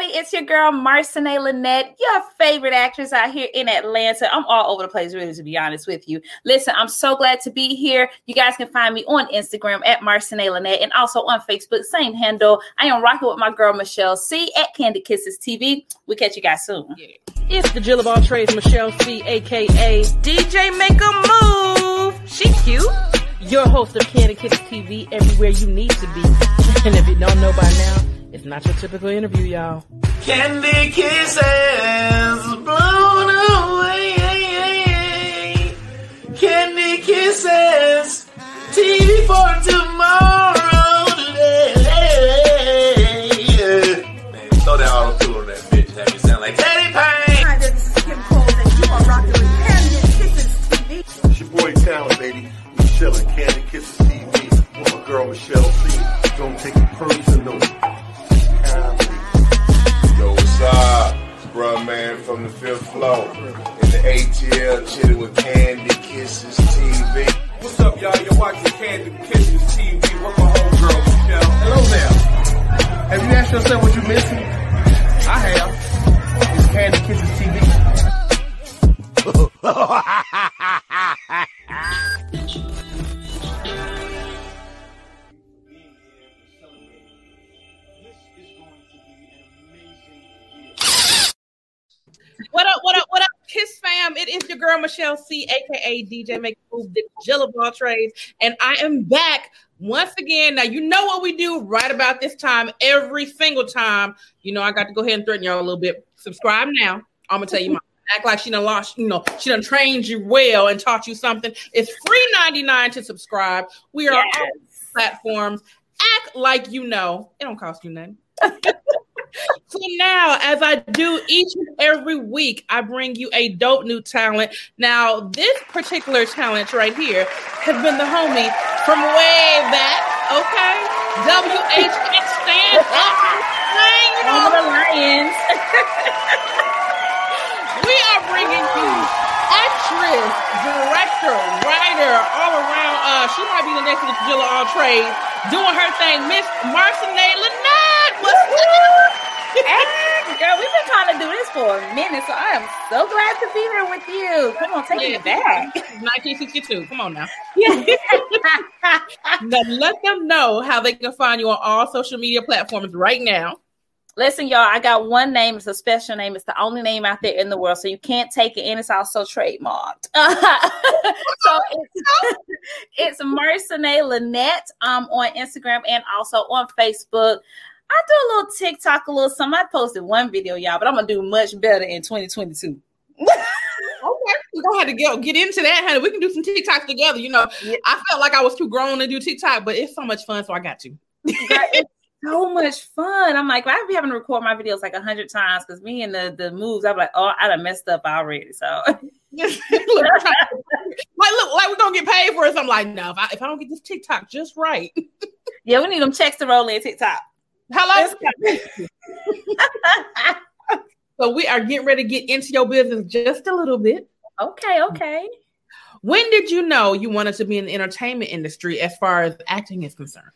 everybody. It's your girl, Marcine Lynette, your favorite actress out here in Atlanta. I'm all over the place, really, to be honest with you. Listen, I'm so glad to be here. You guys can find me on Instagram at Marcine Lynette and also on Facebook, same handle. I am rocking with my girl, Michelle C at Candy Kisses TV. We'll catch you guys soon. It's the Jill of all trades, Michelle C, aka DJ Make a Move. She cute. Your host of Candy Kisses TV, everywhere you need to be. And if you don't know by now, it's not your typical interview, y'all. Candy kisses blown away. Candy kisses. TV for tomorrow. Today. Man, throw that auto tune on that bitch. Have you sound like Teddy Payne. Hi there, this is Kim Cole, and you are rocking with Candy Kisses TV. It's your boy Talent, baby. Michelle and Candy Kisses TV with my girl Michelle C. Don't take it personal. Kindly. Yo, up? It's Bruh Man from the fifth floor. In the ATL, chilling with Candy Kisses TV. What's up, y'all? You're watching Candy Kisses TV with my homegirl, Michelle. Hello there. Have you asked yourself what you're missing? I have. It's Candy Kisses TV. It is your girl Michelle C, aka DJ Make Move, the Jill of all trades, and I am back once again. Now you know what we do right about this time, every single time. You know I got to go ahead and threaten y'all a little bit. Subscribe now. I'm gonna tell you my act like she done lost, you know, she done trained you well and taught you something. It's free 99 to subscribe. We are Yes. on platforms. Act like you know. It don't cost you nothing. So now, as I do each and every week, I bring you a dope new talent. Now, this particular talent right here has been the homie from way back. Okay, WHS stands up. Hey, you know, Home of the Lions. we are bringing you actress, director, writer, all around. Uh, she might be the next Jill of all trades, doing her thing. Miss Marcine Lynette, what's up? Hey, girl, we've been trying to do this for a minute, so I am so glad to be here with you. Come on, take Yeah. it back. 1962. Come on now. Yeah. Now let them know how they can find you on all social media platforms right now. Listen, y'all, I got one name. It's a special name. It's the only name out there in the world, so you can't take it, and it's also trademarked. so it's, it's Lynette um, on Instagram and also on Facebook. I do a little TikTok, a little something. I posted one video, y'all, but I'm gonna do much better in 2022. Okay, we're gonna have to get, get into that, honey. We can do some TikToks together. You know, Yeah. I felt like I was too grown to do TikTok, but it's so much fun, so I got to. Girl, it's so much fun. I'm like, I've been having to record my videos like a hundred times because me and the the moves, I'm like, oh, I done messed up already. So look, like, look, like we're gonna get paid for it. So I'm like, no, if I, if I don't get this TikTok just right, yeah, we need them checks to roll in TikTok. Hello. so we are getting ready to get into your business just a little bit. Okay, okay. When did you know you wanted to be in the entertainment industry as far as acting is concerned?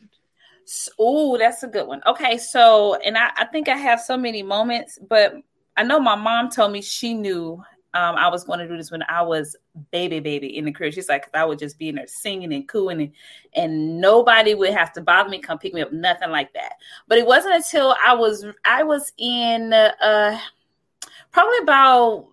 Oh, that's a good one. Okay, so and I, I think I have so many moments, but I know my mom told me she knew um, I was going to do this when I was baby, baby in the crib. She's like, I would just be in there singing and cooing, and, and nobody would have to bother me, come pick me up, nothing like that. But it wasn't until I was I was in uh, probably about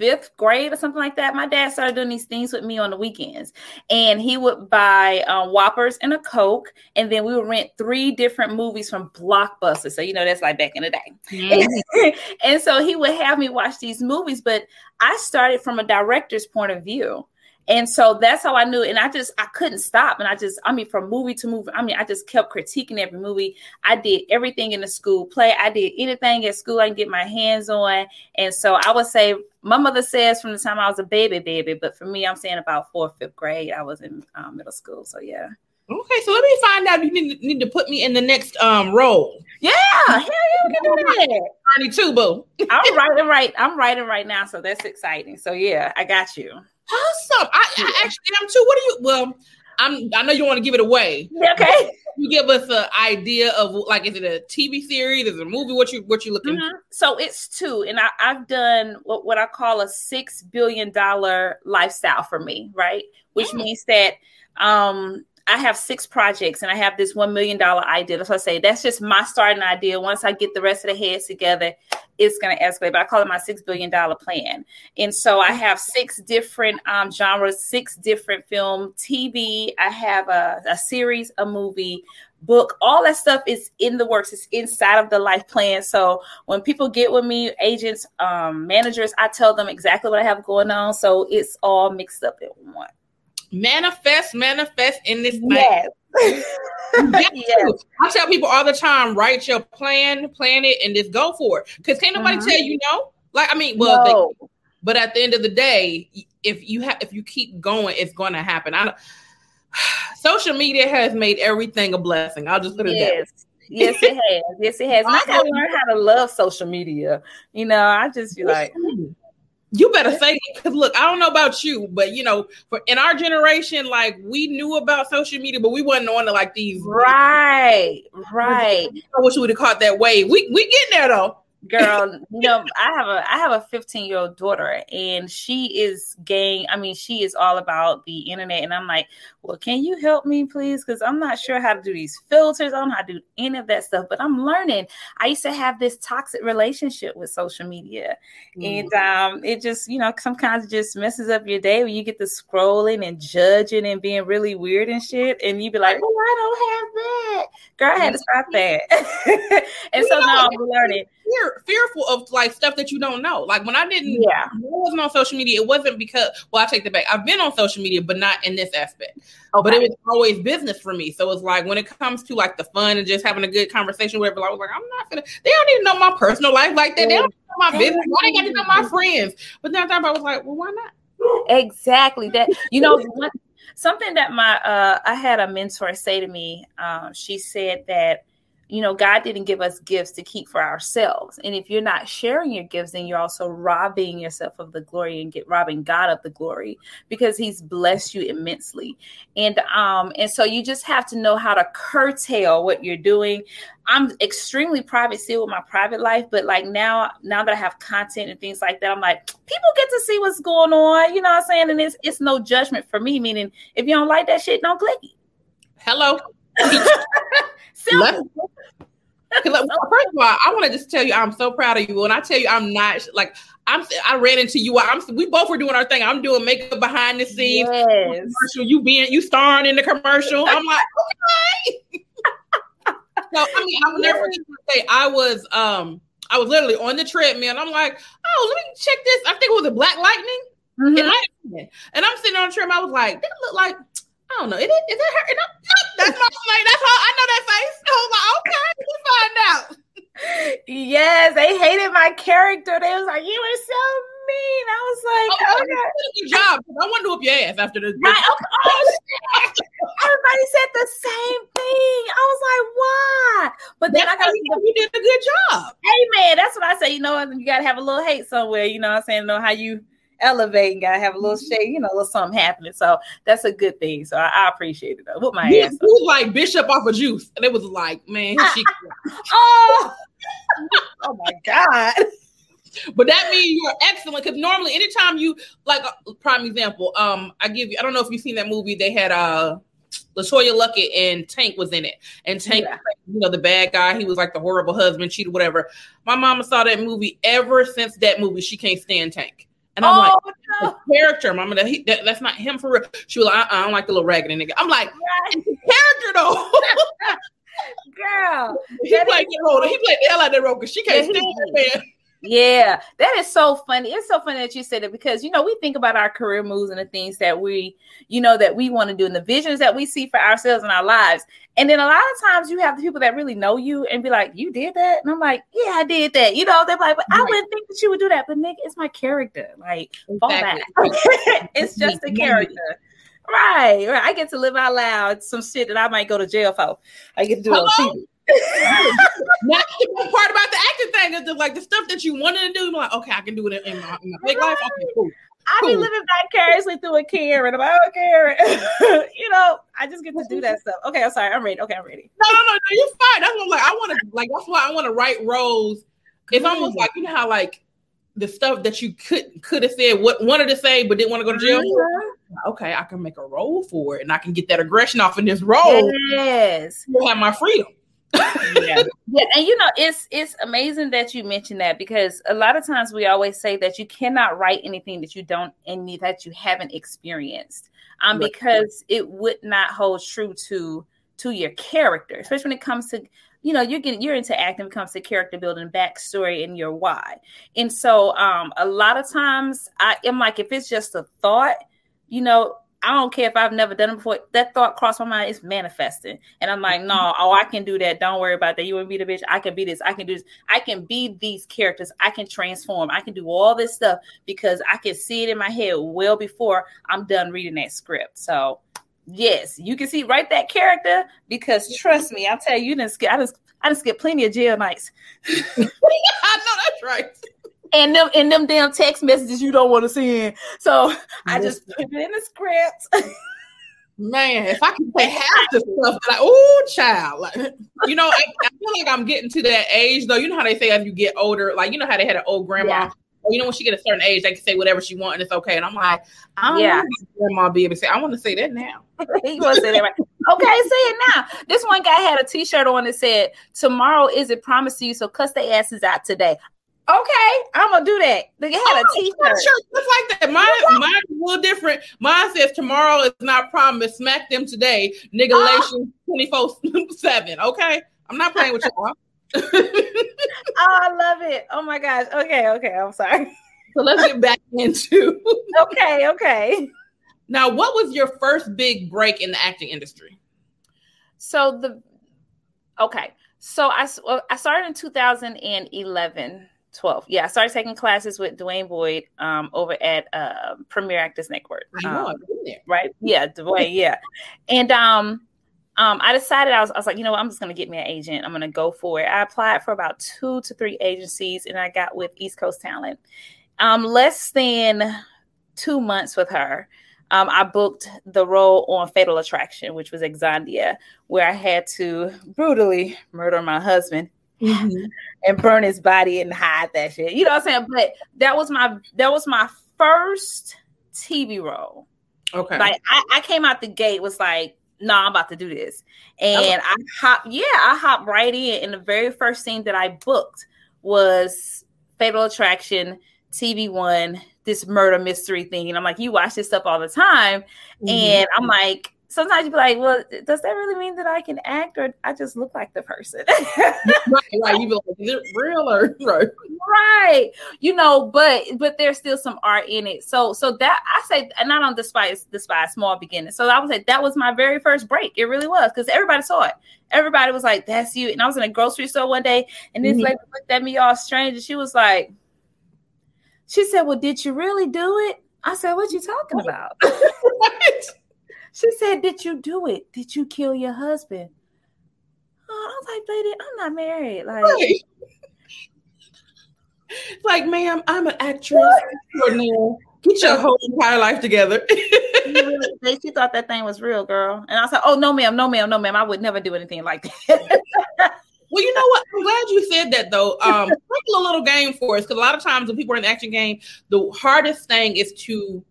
fifth grade or something like that. My dad started doing these things with me on the weekends, and he would buy um, Whoppers and a Coke, and then we would rent three different movies from Blockbuster. So you know that's like back in the day. and so he would have me watch these movies, but I started from a director's point of view. And so that's how I knew. And I just, I couldn't stop. And I just, I mean, from movie to movie, I mean, I just kept critiquing every movie. I did everything in the school play. I did anything at school I can get my hands on. And so I would say, my mother says from the time I was a baby, baby, but for me, I'm saying about fourth, fifth grade, I was in um, middle school. So yeah. Okay, so let me find out. You need, need to put me in the next um role. Yeah, hell yeah, we can do that. Two, boo. I'm writing right. I'm writing right now, so that's exciting. So yeah, I got you. Awesome. I, I actually am too. What do you? Well, I'm I know you want to give it away. Okay. You give us an idea of like, is it a TV series? Is it a movie? What you what you looking? Mhm. So it's two, and I, I've done what, what I call a six billion dollar lifestyle for me, right? Which Mm. means that um, I have six projects, and I have this one million dollar idea. So I say that's just my starting idea. Once I get the rest of the heads together, it's going to escalate. But I call it my six billion dollar plan. And so I have six different um, genres, six different film, TV. I have a, a series, a movie, book. All that stuff is in the works. It's inside of the life plan. So when people get with me, agents, um, managers, I tell them exactly what I have going on. So it's all mixed up in one. Manifest, manifest in this thing. Yes. Yes. I tell people all the time, write your plan, plan it, and just go for it. Because can't nobody Mhm. tell you no. Like I mean, well, they- but at the end of the day, if you have if you keep going, it's going to happen. I don't, social media has made everything a blessing. I'll just put it that. way. Yes. Yes, it has. Yes, it has. And I gotta learn how to love social media. You know, I just be like, You better say it because look, I don't know about you, but you know, for in our generation, like we knew about social media, but we wasn't on to like these. right, right. I wish we would have caught that wave. We we getting there though. Girl you know i have a i have a 15 year old daughter and she is gang i mean she is all about the internet and i'm like well can you help me please? Because i'm not sure how to do these filters i don't know how to do any of that stuff but i'm learning. I used to have this toxic relationship with social media and um it just you know sometimes it just messes up your day when you get to scrolling and judging and being really weird and shit and you be like oh i don't have that. Girl i had to stop that. And so now i'm learning Fear, fearful of like stuff that you don't know. Like when I didn't, Yeah. I wasn't on social media. It wasn't because. Well, I take that back. I've been on social media, but not in this aspect. But it was always business for me. So it's like when it comes to like the fun and just having a good conversation, whatever. I was like, I'm not gonna. They don't even know my personal life like that. They don't know my business. Why they got to know my friends? But then I thought I was like, well, why not? exactly that you know what, something that my uh i had a mentor say to me um she said that you know god didn't give us gifts to keep for ourselves. And if you're not sharing your gifts then you're also robbing yourself of the glory and get robbing god of the glory because he's blessed you immensely. And um and so you just have to know how to curtail what you're doing. I'm extremely private still with my private life but like now now that i have content and things like that i'm like people get to see what's going on you know what i'm saying? And it's it's no judgment for me meaning if you don't like that shit don't click. It Hello. Simple. First of all, I want to just tell you I'm so proud of you. When I tell you I'm not like I'm, I ran into you. I'm we both were doing our thing. I'm doing makeup behind the scenes. yes Commercial, you being you starring in the commercial. I'm like, okay. so I mean, I will never forget to say I was um I was literally on the treadmill. And I'm like, oh, let me check this. I think it was a Black Lightning. Mhm. Might. And I'm sitting on the treadmill. I was like, that look like I don't know. Is it, is that her? That's my like, that's all. I know that face. I was like, okay, let's find out. yes they hated my character they was like you were so mean i was like Oh, okay. you did a good job. I want to whoop your ass after this. Right. Oh, shit. Everybody said the same thing. I was like, why? But then That's I got you know you did a good job. hey man, that's what I say. You know, you gotta have a little hate somewhere. You know what I'm saying? Know how you elevate and gotta have a little shade, you know, a little something happening. So that's a good thing. So I, I appreciate it though. With my You, ass. like Bishop off of juice. And it was like, man, she, Oh, oh my God. but that means you're excellent because normally anytime you like uh, prime example, um, I give you I don't know if you've seen that movie, they had uh LeToya Luckett and Tank was in it. And Tank, Yeah. you know, the bad guy, he was like the horrible husband, cheated, whatever. My mama saw that movie ever since that movie, she can't stand Tank. And I'm like, oh no. character, mama, that, he, that, that's not him for real. She was like, uh-uh, I don't like the little raggedy nigga. I'm like, it's the character though. Girl. he played that role. He played the hell out of that role because she can't Yeah, stand that man. Yeah, that is so funny. It's so funny that you said it because you know we think about our career moves and the things that we, you know, that we want to do and the visions that we see for ourselves and our lives. And then a lot of times you have the people that really know you and be like, "You did that," and I'm like, "Yeah, I did that." You know, they're like, "But I wouldn't think that you would do that." But nigga, it's my character. Like, Exactly. it's just a character. Right, right. I get to live out loud some shit that I might go to jail for. I get to do it on TV. That's the best part about the acting thing is the, like the stuff that you wanted to do. You're like, okay, I can do it in, my, in my big life. Okay, cool. I be Cool. living vicariously through a Karen. I'm like, oh, Karen. you know, I just get to do that stuff. Okay, I'm sorry. I'm ready. Okay, I'm ready. No, no, no, no, you're fine. That's what I'm like. I want to like. That's why I want to write roles. It's almost like you know how like the stuff that you could could have said what wanted to say but didn't want to go to jail uh-huh. for. Okay, I can make a role for it, and I can get that aggression off in this role. Yes. You'll have my freedom. Yeah. yeah, and you know it's it's amazing that you mentioned that because a lot of times we always say that you cannot write anything that you don't and that you haven't experienced, um, Right. because it would not hold true to to your character, especially when it comes to you know you're getting you're into acting when it comes to character building, backstory, and your why. And so, um, a lot of times I am like, if it's just a thought, you know, I don't care if I've never done it before. That thought crossed my mind. It's manifesting, and I'm like, no, oh, I can do that. Don't worry about that. You want to be the bitch? I can be this. I can do this. I can be these characters. I can transform. I can do all this stuff because I can see it in my head well before I'm done reading that script. So, yes, you can see write that character because trust me, I'll tell you, you didn't skip. I just I just skip plenty of jail nights. I know that's right. And them and them damn text messages you don't want to send. So I just put it in the script. Man, if I can say half the stuff, like, oh, child, like, you know, I, I feel like I'm getting to that age though. You know how they say as you get older, like you know how they had an old grandma. Yeah. You know, when she get a certain age, they can say whatever she want and it's okay. And I'm like, I don't Yeah. want my grandma be able to say. I want to say that now. he was say that right. Okay, say it now. This one guy had a T-shirt on that said, "Tomorrow is it promised to you, so cuss their asses out today." Okay, I'm gonna do that. They had a Oh, T-shirt. T-shirt just like that. Mine, mine is a little different. Mine says tomorrow is not promised. Smack them today, nigga. Oh. Twenty four seven. Okay, I'm not playing with y'all. Oh, I love it. Oh my gosh. Okay, okay. I'm sorry. So let's get back into Okay, okay. now. What was your first big break in the acting industry? So the okay. So I I started in 2011, 12. Yeah, I started taking classes with Dwayne Boyd um, over at uh, Premier Actors Network. I know Um, I've been there. right? Yeah, Dwayne. Yeah, and um, um, I decided I was, I was like, you know, what? I'm just gonna get me an agent. I'm gonna go for it. I applied for about two to three agencies, and I got with East Coast Talent. Um, less than two months with her. Um, I booked the role on Fatal Attraction, which was Exandia, where I had to brutally murder my husband Mm-hmm. and burn his body and hide that shit. You know what I'm saying? But that was my that was my first TV role. Okay. Like I, I came out the gate was like, no, nah, I'm about to do this. And I hop, yeah, I hopped right in. And the very first thing that I booked was Fatal Attraction, TV One, this murder mystery thing. And I'm like, you watch this stuff all the time. Mm-hmm. And I'm like, sometimes you be like, well, does that really mean that I can act or I just look like the person? right, right. You be like, is it real or right? right. You know but but there's still some art in it. So so that i say and i don't despise despise small beginnings. So i would say that was my very first break. It really was because everybody saw it. Everybody was like that's you. And i was in a grocery store one day and this Mhm. lady looked at me all strange and she was like she said well did you really do it? I said what you talking about she said did you do it did you kill your husband oh, i was like lady i'm not married like Right. Like, ma'am, I'm an actress. Get your whole entire life together. she, really, they- she thought that thing was real, girl. And I was like, oh, no, ma'am, no, ma'am, no, ma'am. I would never do anything like that. Well, you know what? I'm glad you said that though. Um, a little game for us because a lot of times when people are in the action game, the hardest thing is to,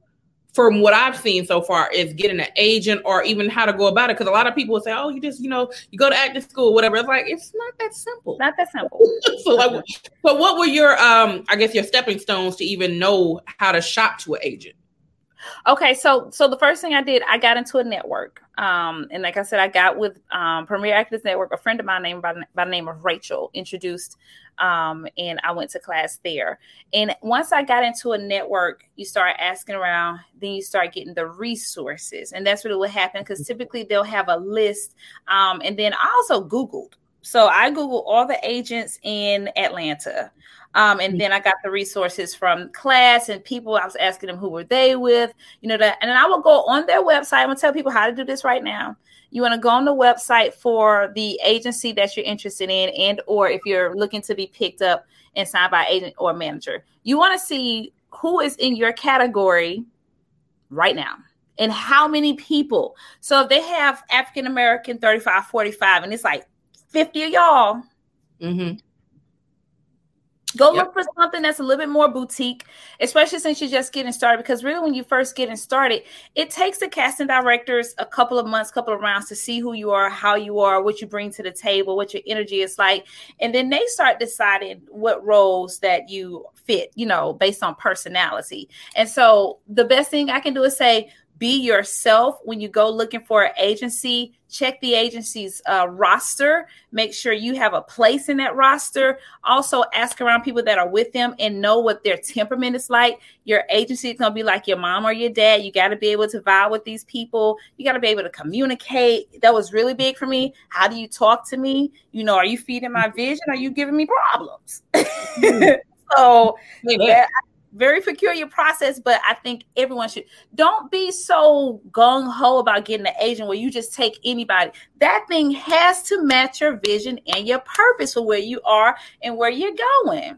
from what I've seen so far, is getting an agent or even how to go about it. Because a lot of people will say, "Oh, you just you know you go to acting school, whatever." It's like it's not that simple. Not that simple. so, like, so what were your um, I guess your stepping stones to even know how to shop to an agent? Okay, so so the first thing I did, I got into a network. Um, and like I said, I got with um Premier Actors Network, a friend of mine named by, by the name of Rachel introduced um and I went to class there. And once I got into a network, you start asking around, then you start getting the resources. And that's really what happened because typically they'll have a list. Um, and then I also Googled. So I Googled all the agents in Atlanta. Um, and then I got the resources from class and people. I was asking them who were they with, you know, that. And then I will go on their website. I'm gonna tell people how to do this right now. You want to go on the website for the agency that you're interested in, and or if you're looking to be picked up and signed by agent or manager, you want to see who is in your category right now and how many people. So if they have African American 35, 45, and it's like 50 of y'all, Mm-hmm. Go Yep. look for something that's a little bit more boutique, especially since you're just getting started. Because really, when you first getting started, it takes the casting directors a couple of months, couple of rounds to see who you are, how you are, what you bring to the table, what your energy is like, and then they start deciding what roles that you fit, you know, based on personality. And so, the best thing I can do is say, be yourself when you go looking for an agency. Check the agency's uh, roster. Make sure you have a place in that roster. Also, ask around people that are with them and know what their temperament is like. Your agency is going to be like your mom or your dad. You got to be able to vibe with these people. You got to be able to communicate. That was really big for me. How do you talk to me? You know, are you feeding my vision? Are you giving me problems? so, yeah, very peculiar process, but I think everyone should don't be so gung ho about getting an agent where you just take anybody. That thing has to match your vision and your purpose for where you are and where you're going.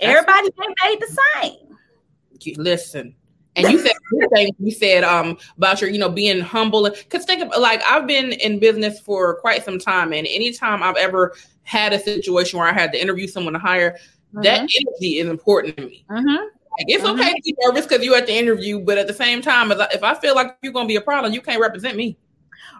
Everybody ain't made the same. Listen. And you said you said um about your, you know, being humble. Because think of like I've been in business for quite some time, and anytime I've ever had a situation where I had to interview someone to hire, that energy is important to me. Mm-hmm. It's okay to be nervous because you're at the interview, but at the same time, if I, if I feel like you're gonna be a problem, you can't represent me.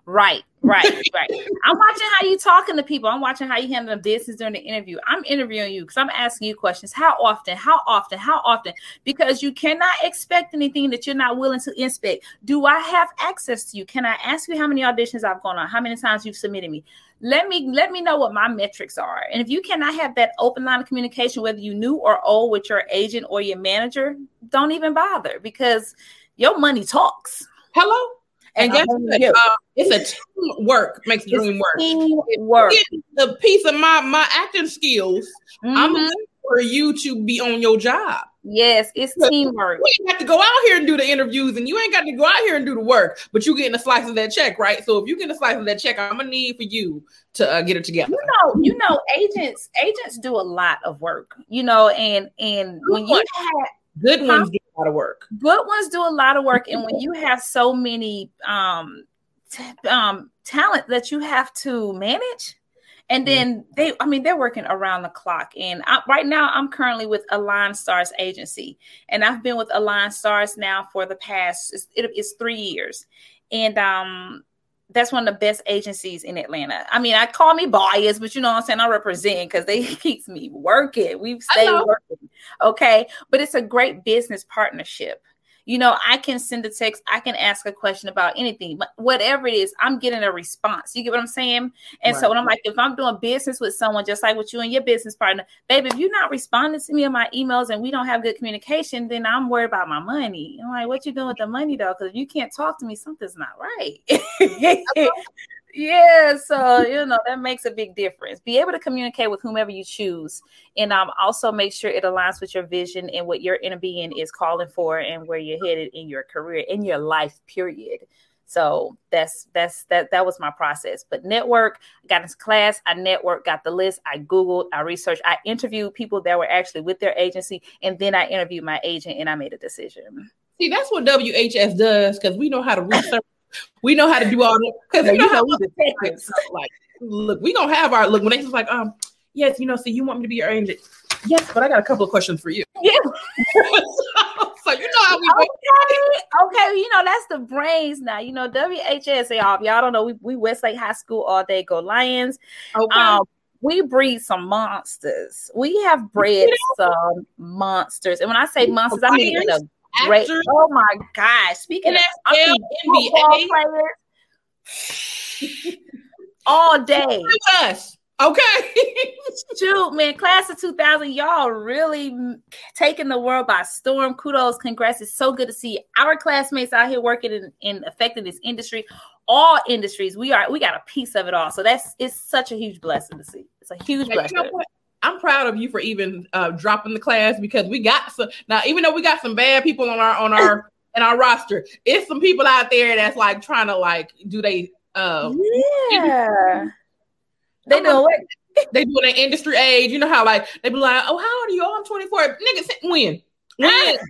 Right, right, right. I'm watching how you talking to people. I'm watching how you handle the business during the interview. I'm interviewing you because I'm asking you questions. How often? How often? How often? Because you cannot expect anything that you're not willing to inspect. Do I have access to you? Can I ask you how many auditions I've gone on? How many times you've submitted me? Let me let me know what my metrics are. And if you cannot have that open line of communication, whether you new or old, with your agent or your manager, don't even bother because your money talks. Hello. And And guess what? Uh, it's a teamwork makes the dream work. Teamwork. The piece of my my acting skills. I'm Mhm. looking for you to be on your job. Yes, it's teamwork. You ain't got to go out here and do the interviews, and you ain't got to go out here and do the work, but you getting a slice of that check, right? So if you get a slice of that check, I'm gonna need for you to uh, get it together. You know, you know, agents agents do a lot of work. You know, and and when you have Good ones do a lot of work. good ones do a lot of work, and when you have so many um t- um talent that you have to manage. And then they, I mean, they're working around the clock. And I, right now, I'm currently with Align Stars Agency, and I've been with Align Stars now for the past it's, it, it's three years. And um, that's one of the best agencies in Atlanta. I mean, I call me biased, but you know what I'm saying? I represent because they keeps me working. We've stayed working. Okay. But it's a great business partnership. You know, I can send a text, I can ask a question about anything, but whatever it is, I'm getting a response. You get what I'm saying? And so when I'm like, if I'm doing business with someone, just like with you and your business partner, baby, if you're not responding to me in my emails and we don't have good communication, then I'm worried about my money. I'm like, what you doing with the money though? Because if you can't talk to me, something's not right. yeah, so you know that makes a big difference. Be able to communicate with whomever you choose, and um, also make sure it aligns with your vision and what your inner being is calling for, and where you're headed in your career, in your life. Period. So that's that's that that was my process. But network, got into class, I networked, got the list, I googled, I researched, I interviewed people that were actually with their agency, and then I interviewed my agent, and I made a decision. See, that's what WHS does because we know how to research. We know how to do all that. Because So you you know how know we like, detectives. like, look, we gonna have our look when they just like, um, yes, you know, so you want me to be your agent? Yes, but I got a couple of questions for you. Yeah. so you know how we okay, okay, you know that's the brains now. You know WHS, y'all. Y'all don't know, we we Westlake High School all day. Go Lions. Okay. Um, we breed some monsters. We have bred some monsters, and when I say monsters, I mean great. Oh my gosh! Speaking of NFL, mean, NBA. players all day. us. Okay. Shoot, man, class of 2000, y'all really taking the world by storm. Kudos, congrats. It's so good to see our classmates out here working in, in affecting this industry, all industries. We are we got a piece of it all. So that's it's such a huge blessing to see. It's a huge Now, you blessing. know? I'm proud of you for even uh, dropping the class because we got some now. Even though we got some bad people on our on our in our roster, it's some people out there that's like trying to like do they uh Yeah. They know what? they doing an industry age. You know how like they be like, oh, how old are you? Oh, I'm 24. Nigga, since when? When?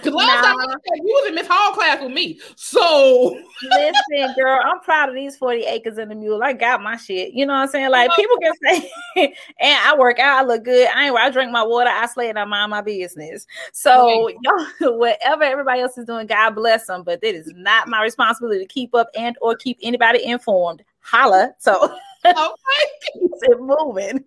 Because last time Nah. you was in Miss Hall class with me. So Listen, girl, I'm proud of these 40 acres and the mule. I got my shit. You know what I'm saying? Like people can say, and I work out, I look good. I ain't I drink my water, I slay and I mind my business. So y'all, whatever everybody else is doing, God bless them. But it is not my responsibility to keep up and or keep anybody informed. Holla. So okay. keeps it moving.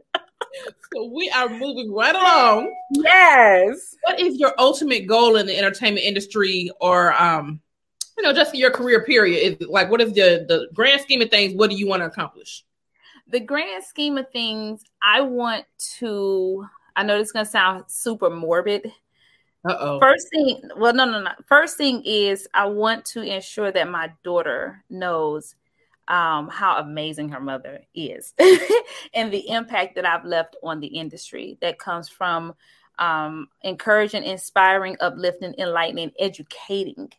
So we are moving right along. Yes. What is your ultimate goal in the entertainment industry or um you know just your career period? Is like what is the the grand scheme of things? What do you want to accomplish? the grand scheme of things, I want to. I know this is gonna sound super morbid. Uh oh. First thing, well, no, no, no. First thing is I want to ensure that my daughter knows um, how amazing her mother is and the impact that I've left on the industry that comes from um, encouraging, inspiring, uplifting, enlightening, educating.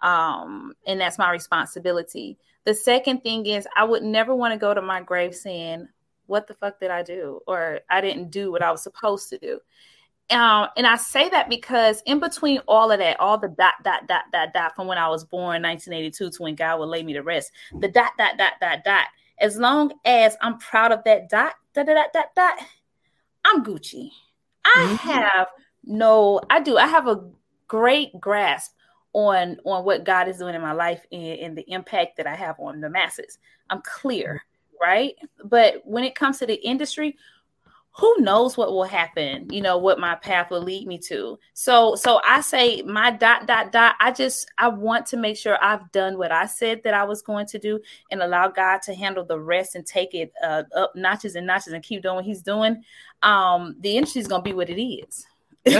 Um, and that's my responsibility. The second thing is I would never want to go to my grave saying, What the fuck did I do? Or I didn't do what I was supposed to do. Um, and I say that because in between all of that, all the dot, dot, dot, dot, dot from when I was born, 1982 to when God would lay me to rest, the dot, dot, dot, dot, dot, as long as I'm proud of that dot, dot, dot, dot, dot, dot I'm Gucci. I have no, I do, I have a great grasp on on what God is doing in my life and, and the impact that I have on the masses. I'm clear, right? But when it comes to the industry, who knows what will happen you know what my path will lead me to. So so i say my dot dot dot. I just i want to make sure i've done what i said that i was going to do and allow god to handle the rest and take it uh, up notches and notches and keep doing what he's doing. Um the industry is going to be what it is.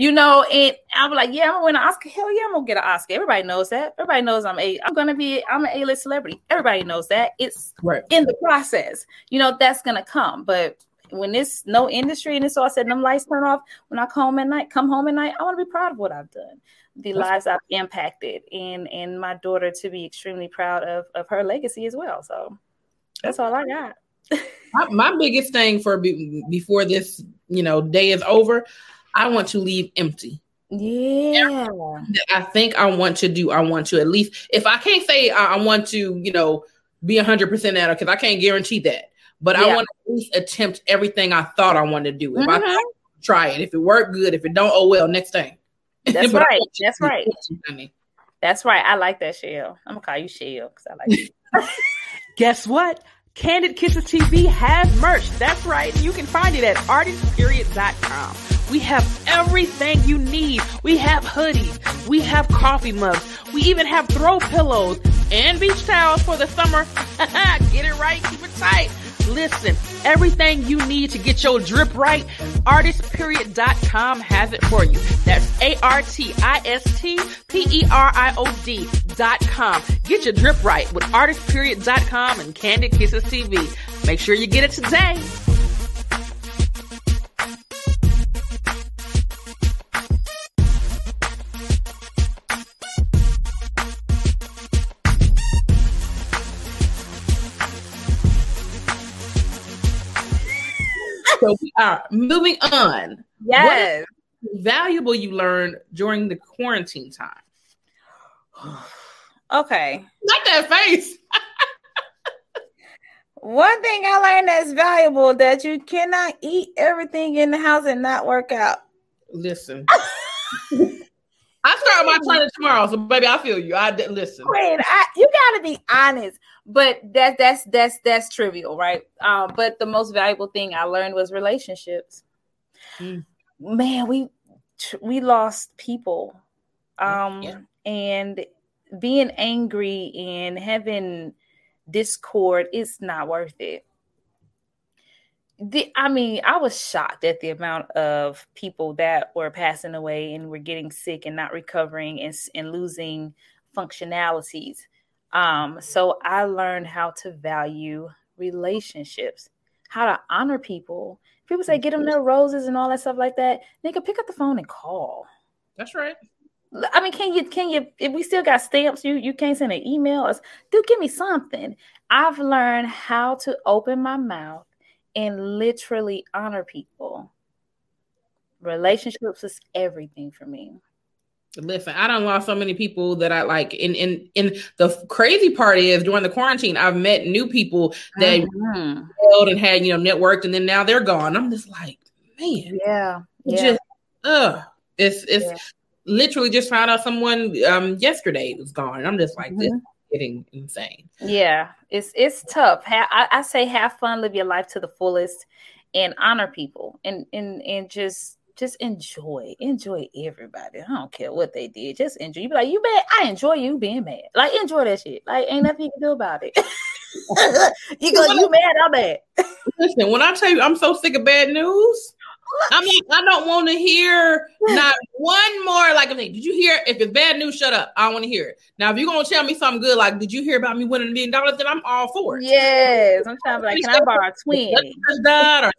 You know and i'm like yeah i'm gonna win an oscar. Hell yeah i'm gonna get an oscar. Everybody knows that. Everybody knows i'm a i'm gonna be i'm an a-list celebrity. Everybody knows that. It's Right. in the process. You know that's gonna come. But when it's no industry and it's all said and them lights turn off when i come home at night come home at night i want to be proud of what i've done the lives i've impacted and and my daughter to be extremely proud of of her legacy as well so that's all i got My, my biggest thing for be, before this, you know, day is over, I want to leave empty. yeah That I think I want to do. I want to at least, if I can't say I, I want to, you know, be hundred percent at it because I can't guarantee that. But I want to at least attempt everything I thought I wanted to do. If I Mhm. thought, try it. If it worked, good. If it don't, oh well. Next thing. That's right. That's right. that's right i like that shell i'm gonna call you shell because i like it Guess what? Candy Kisses TV has merch. That's right. You can find it at artistperiod.com. We have everything you need. We have hoodies. We have coffee mugs. We even have throw pillows and beach towels for the summer. get it right. Keep it tight. Listen, everything you need to get your drip right, artistperiod.com has it for you. That's A-R-T-I-S-T-P-E-R-I-O-D dot com. Get your drip right with artistperiod.com and Candy Kisses TV. Make sure you get it today. So we are moving on. yes Valuable you learned during the quarantine time. okay Not that face. one thing i learned that's valuable that you cannot eat everything in the house and not work out Listen. I start my training tomorrow, so baby, I feel you. I didn't listen. Wait, I, you gotta be honest, but that that's that's that's trivial, right? Um, but the most valuable thing I learned was relationships. Mm. Man, we we lost people, um, Yeah. and being angry and having discord, it's not worth it. The, I mean, I was shocked at the amount of people that were passing away and were getting sick and not recovering and, and losing functionalities. Um, so I learned how to value relationships, how to honor people. People say get them their roses and all that stuff like that. Nigga, pick up the phone and call. That's right. I mean, can you can you if we still got stamps, you you can't send an email or do give me something. I've learned how to open my mouth and literally honor people. Relationships is everything for me. Listen, I don't lost so many people that I like. And in and the crazy part is during the quarantine, I've met new people that Mhm. held and had you know networked, and then now they're gone. I'm just like, man, Yeah. Yeah. just ugh. It's it's Yeah. literally just found out someone um yesterday was gone. I'm just like, this is getting insane. Yeah, it's it's tough. Ha- I, I say have fun, live your life to the fullest, and honor people, and and and just just enjoy, enjoy everybody. I don't care what they did, just enjoy. You be like, you mad? I enjoy you being mad. Like enjoy that shit. Like ain't nothing you can do about it. you go, you mad? I'm mad. Listen, when I tell you I'm so sick of bad news, I'm like, I don't want to hear not one more. Like, okay, did you hear? If it's bad news, shut up. I don't want to hear it. Now, if you're gonna tell me something good, like, did you hear about me winning a million dollars? Then I'm all for it. Yes, I'm trying to be like, can I borrow a twin?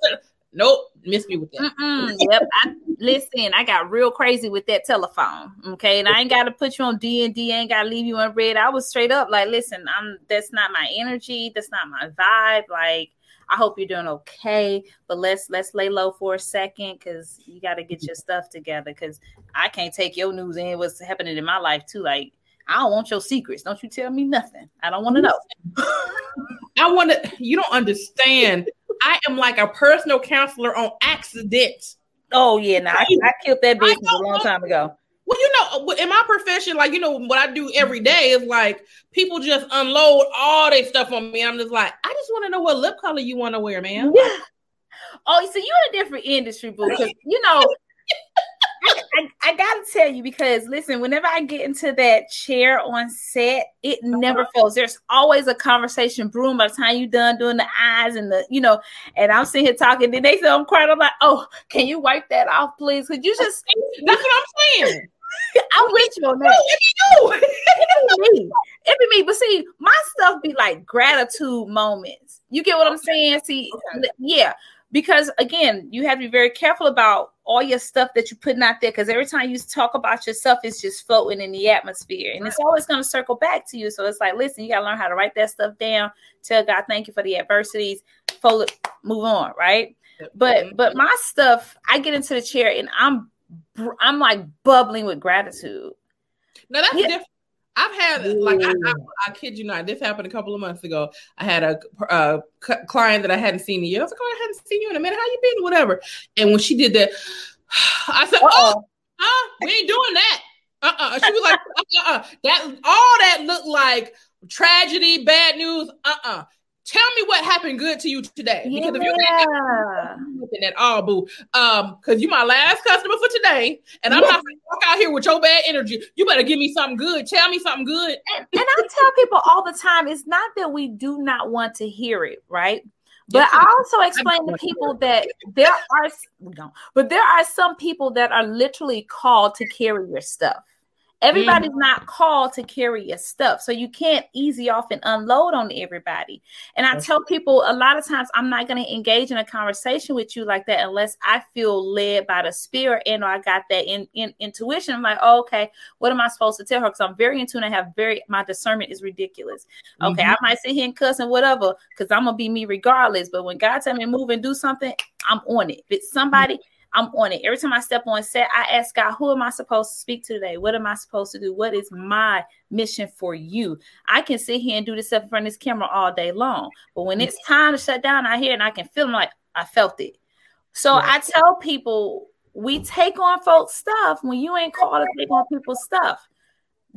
Nope, miss me with that. Mm-mm, yep. I, listen, I got real crazy with that telephone. Okay, and I ain't got to put you on D and D. Ain't got to leave you on red. I was straight up like, listen, I'm. That's not my energy. That's not my vibe. Like, I hope you're doing okay, but let's let's lay low for a second because you got to get your stuff together. Because I can't take your news and what's happening in my life too. Like, I don't want your secrets. Don't you tell me nothing. I don't want to know. I want to. You don't understand. I am like a personal counselor on accident. Oh yeah, no, I, I killed that business a long time ago. Well, you know, uh, in my profession, like you know, what I do every day is like people just unload all their stuff on me. I'm just like, I just want to know what lip color you want to wear, man. Yeah. Oh, so you're in a different industry, boo. Because you know, I, I, I gotta tell you because listen, whenever I get into that chair on set, it uh-huh. never fails. There's always a conversation brewing by the time you're done doing the eyes and the, you know, and I'm sitting here talking. Then they say I'm crying. I'm like, oh, can you wipe that off, please? Could you just? That's what I'm saying. I'm with you on that. It be you. it be me. It be me. But see, my stuff be like gratitude moments. You get what I'm saying? See, yeah. Because again, you have to be very careful about all your stuff that you're putting out there. Because every time you talk about yourself, it's just floating in the atmosphere, and it's always going to circle back to you. So it's like, listen, you got to learn how to write that stuff down. Tell God, thank you for the adversities. Fold it, move on, right? But mm-hmm. but my stuff, I get into the chair and I'm I'm like bubbling with gratitude. Now that's Yeah. different. I've had like I, I, I kid you not. This happened a couple of months ago. I had a, uh c- client that I hadn't seen in years. I was like, oh, I hadn't seen you in a minute. How you been? Whatever. And when she did that, I said, oh, uh, we ain't doing that. Uh, uh She was like, uh, uh, that all that looked like tragedy, bad news. Uh, uh Tell me what happened good to you today. Because if you Yeah. nothing at all, boo. Um, because you my last customer for today, and I'm not gonna walk out here with your bad energy. You better give me something good. Tell me something good. and, and I tell people all the time, it's not that we do not want to hear it, right? But I also explain to people that there are but there are some people that are literally called to carry your stuff. Mm-hmm. Everybody's not called to carry your stuff. So you can't easy off and unload on everybody. And I tell people a lot of times I'm not going to engage in a conversation with you like that unless I feel led by the spirit and I got that in, in intuition. I'm like, oh, okay, what am I supposed to tell her? Because I'm very in tune. I have very my discernment is ridiculous. Okay, I mm-hmm. might sit here and cuss and whatever, because I'm gonna be me regardless. But when God tell me move and do something, I'm on it. If it's mm-hmm. somebody, I'm on it. Every time I step on set, I ask God, who am I supposed to speak to today? What am I supposed to do? What is my mission for you? I can sit here and do this stuff in front of this camera all day long. But when it's time to shut down out here and I can feel them like I felt it. So I tell people we take on folks' stuff when you ain't called to take on people's stuff.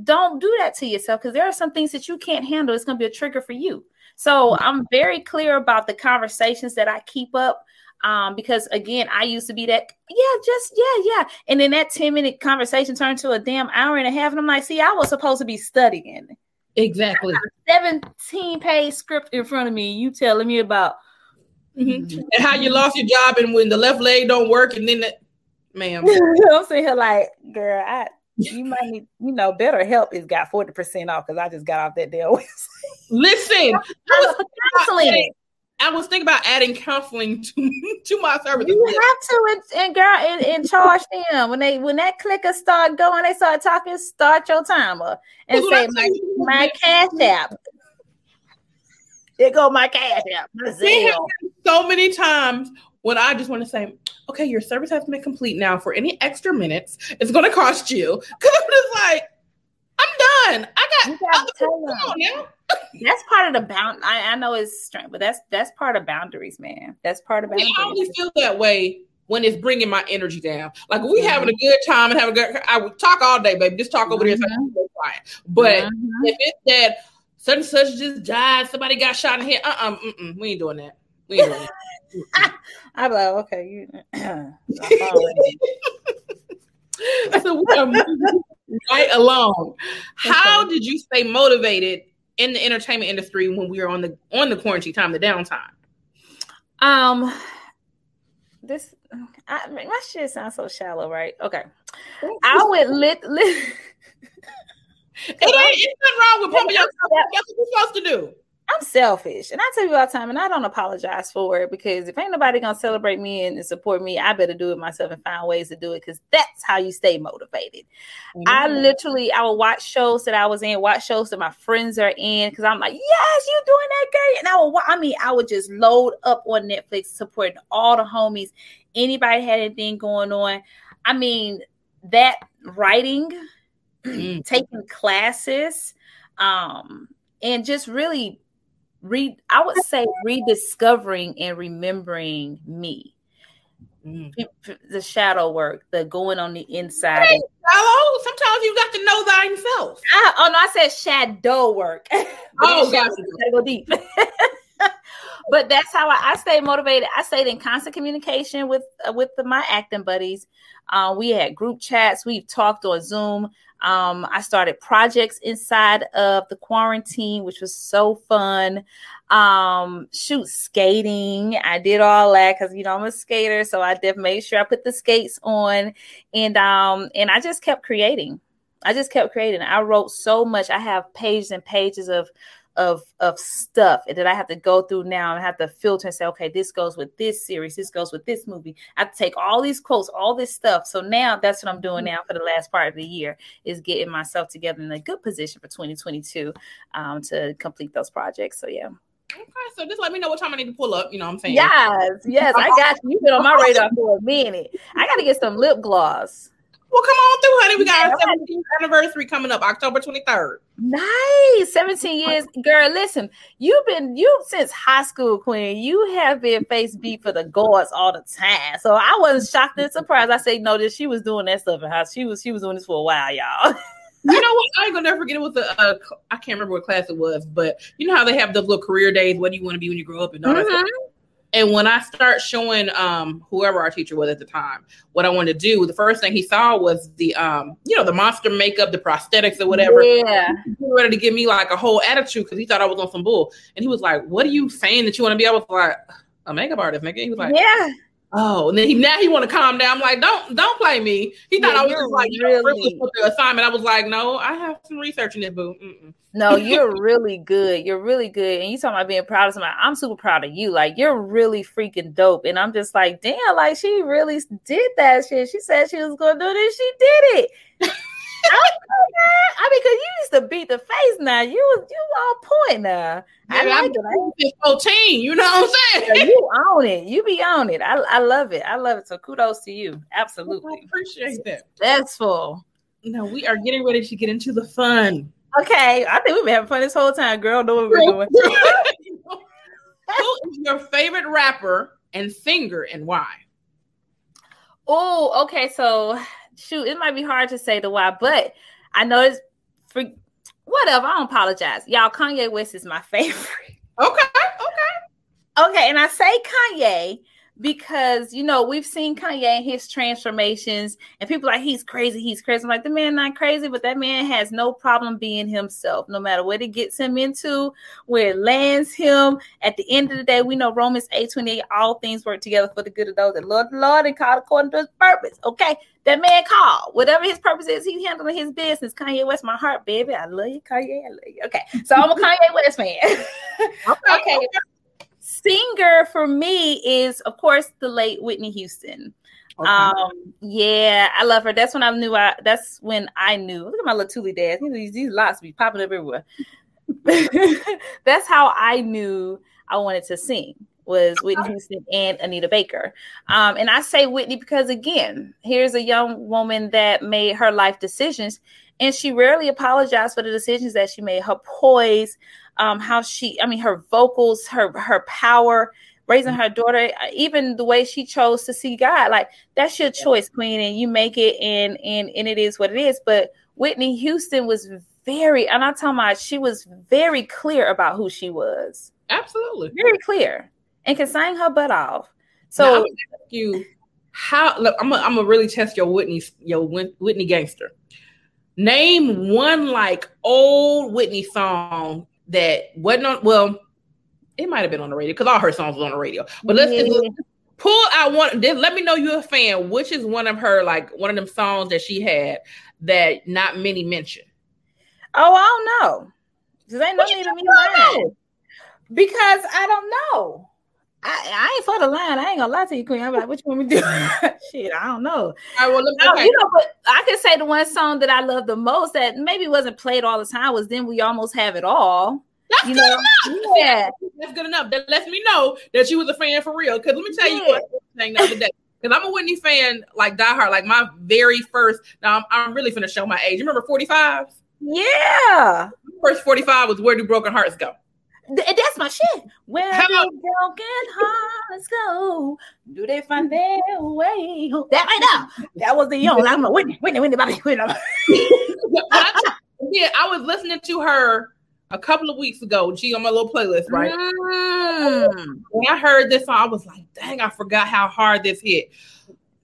Don't do that to yourself because there are some things that you can't handle. It's going to be a trigger for you. So mm. I'm very clear about the conversations that I keep up um, because again, I used to be that, yeah, just yeah, yeah. And then that 10 minute conversation turned to a damn hour and a half. And I'm like, see, I was supposed to be studying Exactly. 17 page script in front of me. You telling me about Mhm. And how you lost your job and when the left leg don't work and then that, ma'am. I'm sitting here like, girl, I you might need, you know, BetterHelp is got 40% off because I just got off that deal. Listen, I was, counseling. I was thinking about adding counseling to, to my service. You have to, and, and girl, and, and charge them when they when that clicker start going, they start talking. Start your timer and say my, my cash app. There go my cash app. So many times when I just want to say, okay, your service has been complete now. For any extra minutes, it's going to cost you. Because I'm just like, I'm done. I got You gotta tell now. That's part of the bound. I, I know it's strength, but that's that's part of boundaries, man. That's part of I, boundaries. I only feel that way when it's bringing my energy down. Like we having a good time and having a good. I would talk all day, baby. Just talk over there. So I go quiet. But Mhm. if it's that such and such just died, somebody got shot in here. Uh uh-uh, mm we ain't doing that. We ain't doing that. I'm like, okay, you. I'm following. so we are moving right along. How did you stay motivated in the entertainment industry when we were on the on the quarantine time, the downtime? um, this I, my shit sounds so shallow, right? Okay, I would lit lit. It ain't nothing wrong with pumping yourself. That's what you're supposed to do. I'm selfish, and I tell you all the time, and I don't apologize for it because if ain't nobody gonna celebrate me and support me, I better do it myself and find ways to do it because that's how you stay motivated. I literally, I would watch shows that I was in, watch shows that my friends are in, because I'm like, yes, you doing that, girl. And I would, wa- I mean, I would just load up on Netflix, supporting all the homies. Anybody had anything going on? I mean, that writing, Mm. taking classes, um, and just really read. I would say rediscovering and remembering me. Mm. The shadow work, the going on the inside. Hey, Hello. Sometimes you got to know thyself. I, oh no, I said shadow work. Oh, gotcha. go deep. but that's how I, I stay motivated. I stayed in constant communication with uh, with the, my acting buddies. Uh, we had group chats. We've talked on Zoom. Um, I started projects inside of the quarantine, which was so fun. Um, shoot skating. I did all that because you know I'm a skater, so I did made sure I put the skates on, and um, and I just kept creating. I just kept creating. I wrote so much. I have pages and pages of of of stuff that I have to go through now and have to filter and say, okay, this goes with this series, this goes with this movie. I have to take all these quotes, all this stuff. So now that's what I'm doing now for the last part of the year is getting myself together in a good position for 2022 um, to complete those projects. So yeah. Okay, so just let me know what time I need to pull up. You know what I'm saying? Yes, yes, I got you. You've been on my radar for a minute. I got to get some lip gloss. Well, come on through, honey. We got our 17th anniversary coming up, October 23rd. Nice. 17 years. Girl, listen, you've been you since high school, Queen. You have been face beat for the guards all the time. So I wasn't shocked and surprised. I say no, that she was doing that stuff in house. She was she was doing this for a while, y'all. You know what? I ain't gonna never forget. It was a, a I can't remember what class it was, but you know how they have those little career days. What do you want to be when you grow up and all that. Stuff. Mm-hmm. And when I start showing um whoever our teacher was at the time what I wanted to do, the first thing he saw was the um you know the monster makeup, the prosthetics or whatever. Yeah. He ready to give me like a whole attitude because he thought I was on some bull. And he was like, "What are you saying that you want to be?" I was like, "A makeup artist, nigga." He was like, Yeah. Oh, and then he now he want to calm down. I'm like, don't don't play me. He thought Yeah, I was just like you know, really- frivolous with the assignment. I was like, no, I have some research in this boo. Mm-mm. No, you're really good. You're really good. And you talking about being proud of somebody. I'm super proud of you. Like you're really freaking dope. And I'm just like, damn, like she really did that shit. She said she was gonna do this. She did it. I, like, I mean, cause you used to beat the face now. You you on point now. I Baby, I'm like it. I- 14. You know what I'm Yeah, saying? you own it. You be on it. I, I love it. I love it. So kudos to you. I Absolutely. appreciate that. Successful. No, we are getting ready to get into the fun. Okay. I think we've been having fun this whole time, girl. Know what we're doing. Who is your favorite rapper and singer and why? Oh, okay. So shoot, it might be hard to say the why, but I know it's for whatever. I don't apologize. Y'all, Kanye West is my favorite. Okay, Okay, Okay, and I say Kanye because you know we've seen Kanye and his transformations, and people are like he's crazy, he's crazy. I'm like the man not crazy, but that man has no problem being himself, no matter what it gets him into, where it lands him. At the end of the day, we know Romans 8 28, all things work together for the good of those that love the Lord and called according to his purpose. Okay, that man called whatever his purpose is, he's handling his business. Kanye West, my heart, baby. I love you, Kanye. I love you. Okay, so I'm a Kanye West fan. okay, Okay. Singer for me is, of course, the late Whitney Houston. okay. Um, yeah, I love her. That's when I knew I that's when I knew. Look at my little Tuli dad. You know, these, these lots be popping up everywhere. that's how I knew I wanted to sing. Was Whitney Houston and Anita Baker. Um, and I say Whitney because again, here's a young woman that made her life decisions, and she rarely apologized for the decisions that she made. Her poise, um, how she, I mean, her vocals, her her power, raising her daughter, even the way she chose to see God. Like that's your choice, Queen, and you make it, and and and it is what it is. But Whitney Houston was very, and I'm talking about, she was very clear about who she was. Absolutely, very clear, and can sing her butt off. So you how look, I'm gonna I'm gonna really test your Whitney your Whitney gangster. Name one like old Whitney song that wasn't on well, it might have been on the radio because all her songs was on the radio. But let's Yeah. pull out one then let me know you're a fan. Which is one of her like one of them songs that she had that not many mention. Oh, I don't know. Ain't no need of me lying. Because I don't know. I, I ain't for the line. I ain't gonna lie to you, Queen. I'm like, what you want me to do? Shit, I don't know. All right, well, let me, No, okay. You know, but I can say the one song that I love the most that maybe wasn't played all the time was "Then We Almost Have It All." That's you good know, enough. yeah. That's good enough. That lets me know that you was a fan for real. Because let me tell you Yeah. what thing the other day. Because I'm a Whitney fan, like diehard. Like my very first. Now I'm, I'm really finna show my age. You remember 45? Yeah, First 45 was Where Do Broken Hearts Go? Th- that's my shit. Where How do about- broken hearts go? Do they find their way? That right now. That was the young. I'm a Whitney, Whitney, Whitney, Whitney, Whitney. yeah, I was listening to her a couple of weeks ago. She on my little playlist, right? Mm. When I heard this song, I was like, dang, I forgot how hard this hit.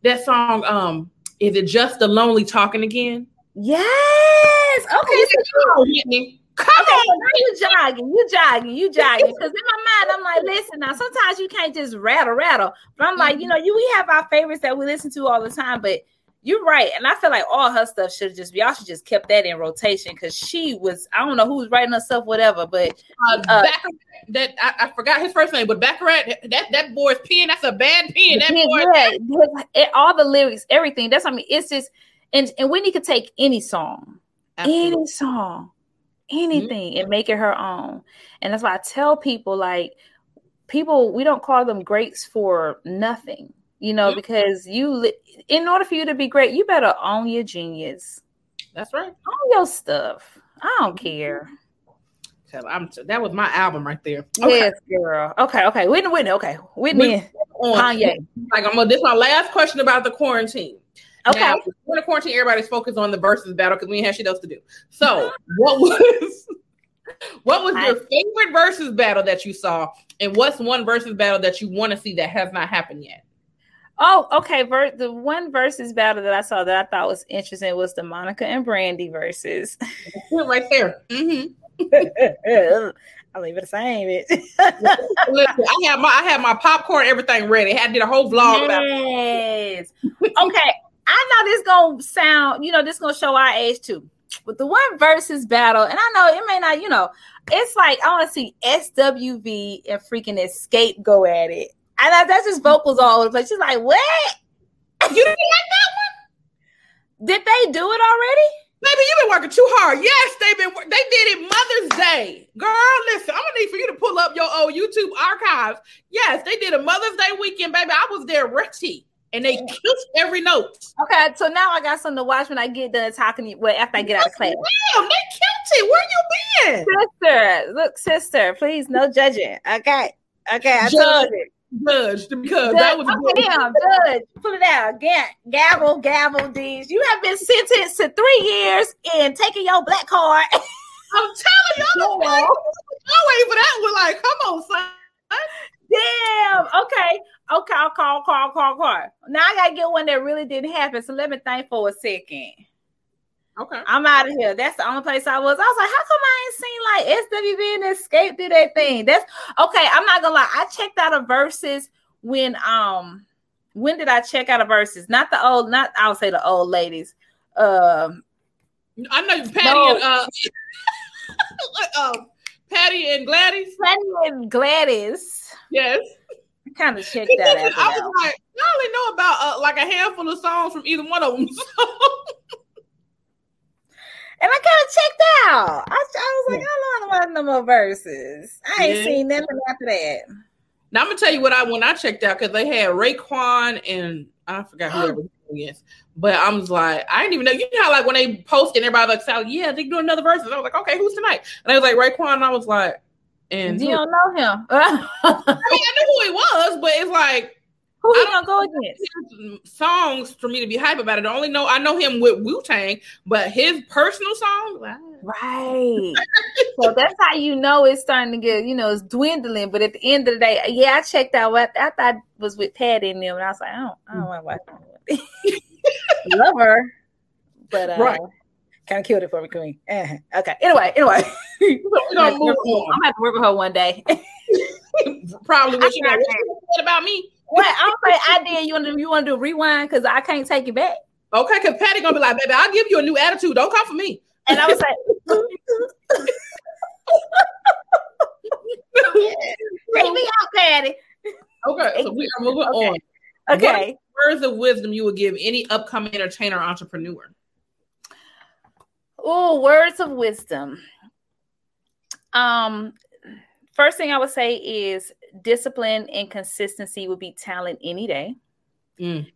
That song, um, is it just the lonely talking again? Yes. Okay. So Come on, Whitney. Come Okay, on. now you jogging, you jogging, you jogging. Because in my mind, I'm like, listen, now sometimes you can't just rattle, rattle. But I'm like, you know, you we have our favorites that we listen to all the time, but you're right. And I feel like all her stuff should just be y'all should just kept that in rotation because she was, I don't know who was writing her stuff, whatever, but Uh, Uh, Bacharach, that I, I forgot his first name, but Bacharach, that that boy's pen, that's a bad pen. That yeah, boy, yeah, it- all the lyrics, everything. That's I mean. It's just and and Whitney could take any song, any song, anything, and make it her own. And that's why I tell people like people we don't call them greats for nothing, you know, Mhm. because you li- in order for you to be great, you better own your genius, That's right. own your stuff. I don't care. I'm that was my album right there. Okay. Yes, girl. Okay, okay. Whitney, Whitney. Okay, Whitney. On. Kanye. Like I'm gonna, this is my last question about the quarantine. Okay. Now, when the quarantine, everybody's focused on the versus battle because we have shit else to do. So, what was what was your favorite versus battle that you saw, and what's one versus battle that you want to see that has not happened yet? Oh, okay. Ver- the one versus battle that I saw that I thought was interesting was the Monica and Brandy versus. right there. Mm-hmm. I'll leave it the same. Listen, I have my I have my popcorn, everything ready. I did a whole vlog about it. yes. Okay. I know this gonna sound, you know, this gonna show our age too. But the one versus battle, and I know it may not, you know, it's like I want to see SWV and freaking Xscape go at it. And that- that's just vocals all over the place. She's like, what? You didn't like that one? Did they do it already? Baby, you've been working too hard. Yes, they've been. They did it Mother's Day, girl. Listen, I'm gonna need for you to pull up your old YouTube archives. Yes, they did a Mother's Day weekend, baby. I was there, ready, and they killed every note. Okay, so now I got something to watch when I get done talking. to you- Well, after I get out of class. Damn, they killed it. Where you been? Sister, look, sister, please, no judging. Okay, okay, I Judge. Judged because Judge, that was okay, damn, judge, pull it out. Ga- gavel, gavel, these. You have been sentenced to three years in taking your black card. I'm telling y'all, I'm waiting for that one. Like, come on, son. Damn. Okay. Okay. I'll call, call, call, call. Now I gotta get one that really didn't happen. So let me think for a second. Okay. I'm out of here. That's the only place I was. I was like, how come I ain't seen like SWV and Xscape do that thing? That's okay. I'm not gonna lie. I checked out a verses when um when did I check out a verses? Not the old, not I'll say the old ladies. Um I know Patti No. and uh, um, Patti and Gladys. Patti and Gladys. Yes. Kind of checked that out. I was like, I only know about uh, like a handful of songs from either one of them. And I kind of checked out. I, I was like, I don't know no more verses. I ain't Yeah. seen nothing after that. Now I'm gonna tell you what I when I checked out because they had Raekwon and I forgot whoever he is. But I was like, I didn't even know. You know how like when they post and everybody like, so, yeah, they do another verse. And I was like, okay, who's tonight? And I was like Raekwon. And I was like, and You who? don't know him. I mean, I knew who he was, but it's like Who I you don't gonna go against? songs for me to be hype about it. I only know I know him with Wu Tang, but his personal songs, like, Right. so that's how you know it's starting to get, you know, it's dwindling. But at the end of the day, yeah, I checked out what I thought was with Patti and them, and I was like, I don't, I don't want to watch. Love her, but uh, Right. Kind of killed it for me, Queen. Eh, Okay. Anyway, anyway, we're gonna move I'm gonna have to work with her one day. Probably what I you know. got What you said about me? what I'm say I did. You want to you want to do a rewind because I can't take it back. Okay, because Patti gonna be like, baby, I'll give you a new attitude. Don't come for me. And I was like, take me out, Patti. Okay, so we are moving Okay. on. Okay. What words of wisdom you would give any upcoming entertainer entrepreneur? Oh, words of wisdom. Um, first thing I would say is discipline and consistency would be talent any day. Mm.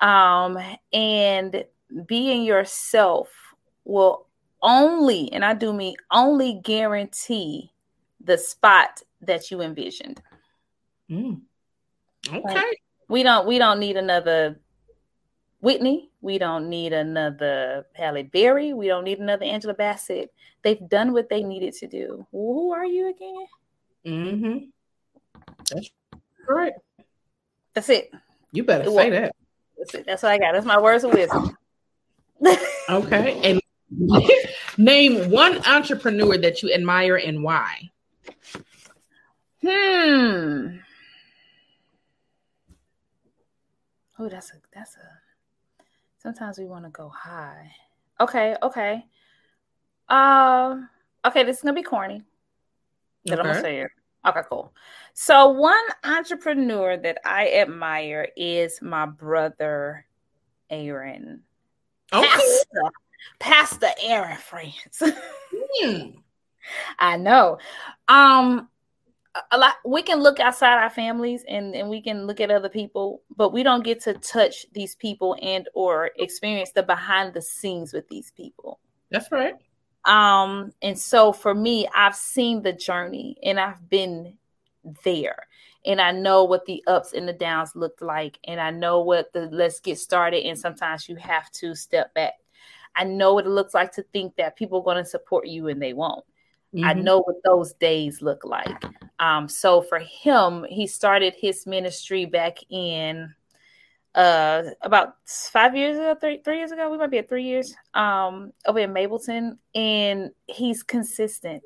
Um, and being yourself will only, and I do mean only guarantee the spot that you envisioned. Mm. Okay. Right. We don't we don't need another Whitney. We don't need another Halle Berry. We don't need another Angela Bassett. They've done what they needed to do. Who are you again? Mm-hmm. That's right. That's it. You better It say was- that. That's it. That's what I got. That's my words of wisdom. Okay. And name one entrepreneur that you admire and why. Hmm. Oh, that's a that's a. Sometimes we want to go high. Okay, okay. Um. okay, this is gonna be corny. That I'm gonna say it. Okay, cool. So one entrepreneur that I admire is my brother Aaron. Okay. Pastor, Pastor Aaron France. Hmm. I know. Um a- lot we can look outside our families and, and we can look at other people, but we don't get to touch these people and or experience the behind the scenes with these people. That's right. Um, and so for me, I've seen the journey and I've been there. And I know what the ups and the downs looked like. And I know what the let's get started. And sometimes you have to step back. I know what it looks like to think that people are going to support you and they won't. I Mhm. know what those days look like. Um, so for him, he started his ministry back in uh about five years ago, three three years ago. We might be at three years. Um, over in Mableton, and he's consistent.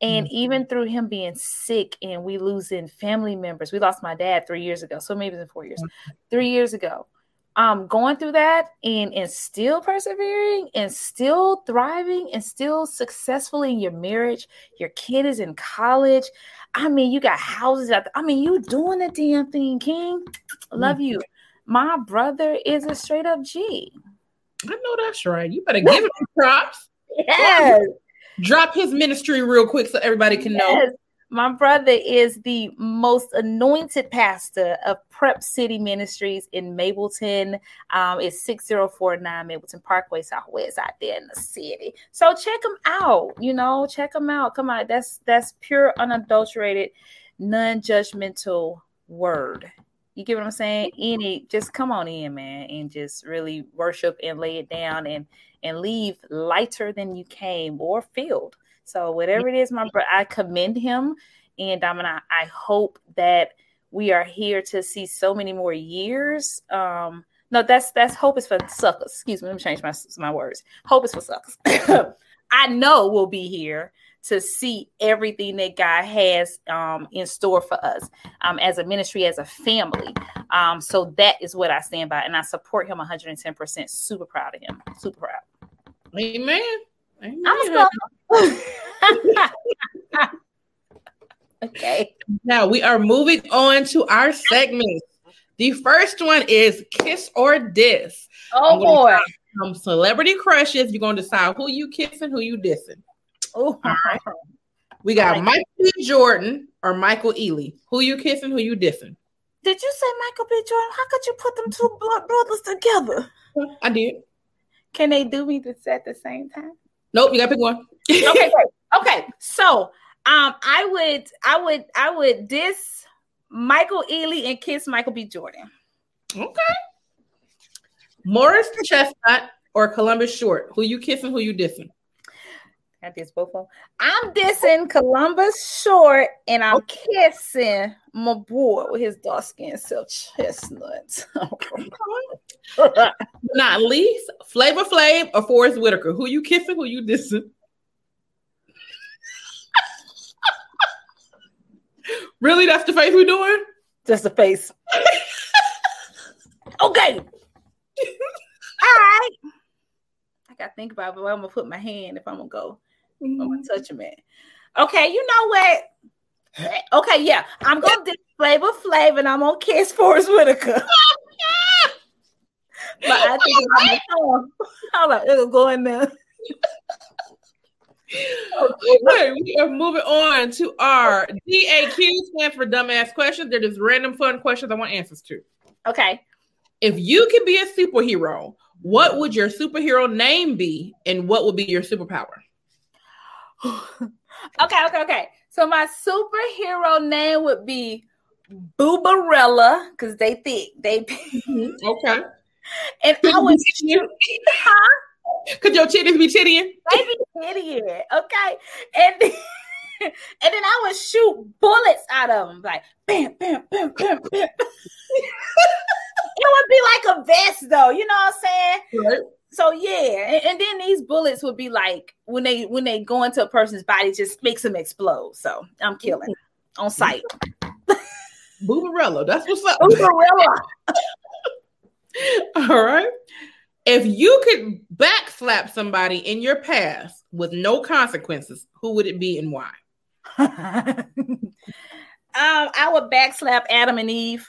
And even through him being sick and we losing family members, we lost my dad three years ago. So maybe it's in four years. Three years ago. Um, going through that and and still persevering and still thriving and still successful in your marriage. Your kid is in college. I mean, you got houses out there. I mean, you doing the damn thing, King. Love you. My brother is a straight up G. I know that's right. You better give him props. Yes. Drop his ministry real quick so everybody can know. My brother is the most anointed pastor of Prep City Ministries in Mableton. Um, it's 6049 Mableton Parkway Southwest out there in the city. So check him out. You know, check him out. Come on, that's that's pure, unadulterated, non-judgmental word. You get what I'm saying? Any just come on in, man, and just really worship and lay it down and and leave lighter than you came or filled. So whatever it is, my brother, I commend him, and I'm gonna. I hope that we are here to see so many more years. Um, no, that's that's hope is for suckers. Excuse me, let me change my my words. Hope is for suckers. I know we'll be here to see everything that God has um, in store for us um, as a ministry, as a family. Um, so that is what I stand by, and I support him 110%. Super proud of him. Super proud. Amen. Amen. I'm a sucker. okay. Now we are moving on to our segments. The first one is kiss or diss. Oh I'm boy. Some celebrity crushes. You're going to decide who you kissing, who you dissing. Oh. We got Like- Michael B. Jordan or Michael Ealy. Who you kissing? Who you dissing? Did you say Michael B. Jordan? How could you put them two blood brothers together? I did. Can they do me this at the same time? Nope. You got to pick one. okay, great. Okay, so um, I would, I would, I would diss Michael Ealy and kiss Michael B. Jordan. Okay. Morris Chestnut or Columbus Short? Who you kissing? Who you dissing? I diss both of them. I'm dissing Columbus Short, and I'm kissing my boy with his dark skin self chestnut. Not least, Flavor Flav or Forrest Whitaker? Who you kissing? Who you dissing? really? That's the face we doing? Just the face. okay. All right. I gotta think about where I'm gonna put my hand if I'm gonna go. Mm-hmm. I'm gonna touch him at. Okay, you know what? Okay, yeah, I'm gonna do Flavor Flav and I'm gonna kiss Forrest Whitaker. But I think I'm gonna it'll go in there. Okay, we are moving on to our DAQ stand for dumbass questions. They're just random fun questions I want answers to. Okay. If you could be a superhero, what would your superhero name be, and what would be your superpower? Okay, okay, okay. So my superhero name would be Boobarella because they think They mm-hmm. Okay. And I would shoot. Huh? Could your titties be tittying? They be idiot. Okay. And then, and then I would shoot bullets out of them, like bam, bam, bam, bam, bam. it would be like a vest, though. You know what I'm saying? Right. So yeah, and, and then these bullets would be like when they when they go into a person's body, just makes them explode. So I'm killing on sight. Boobarella. That's what's up. Boobarella. All right. If you could backslap somebody in your past with no consequences, who would it be and why? um, I would backslap Adam and Eve.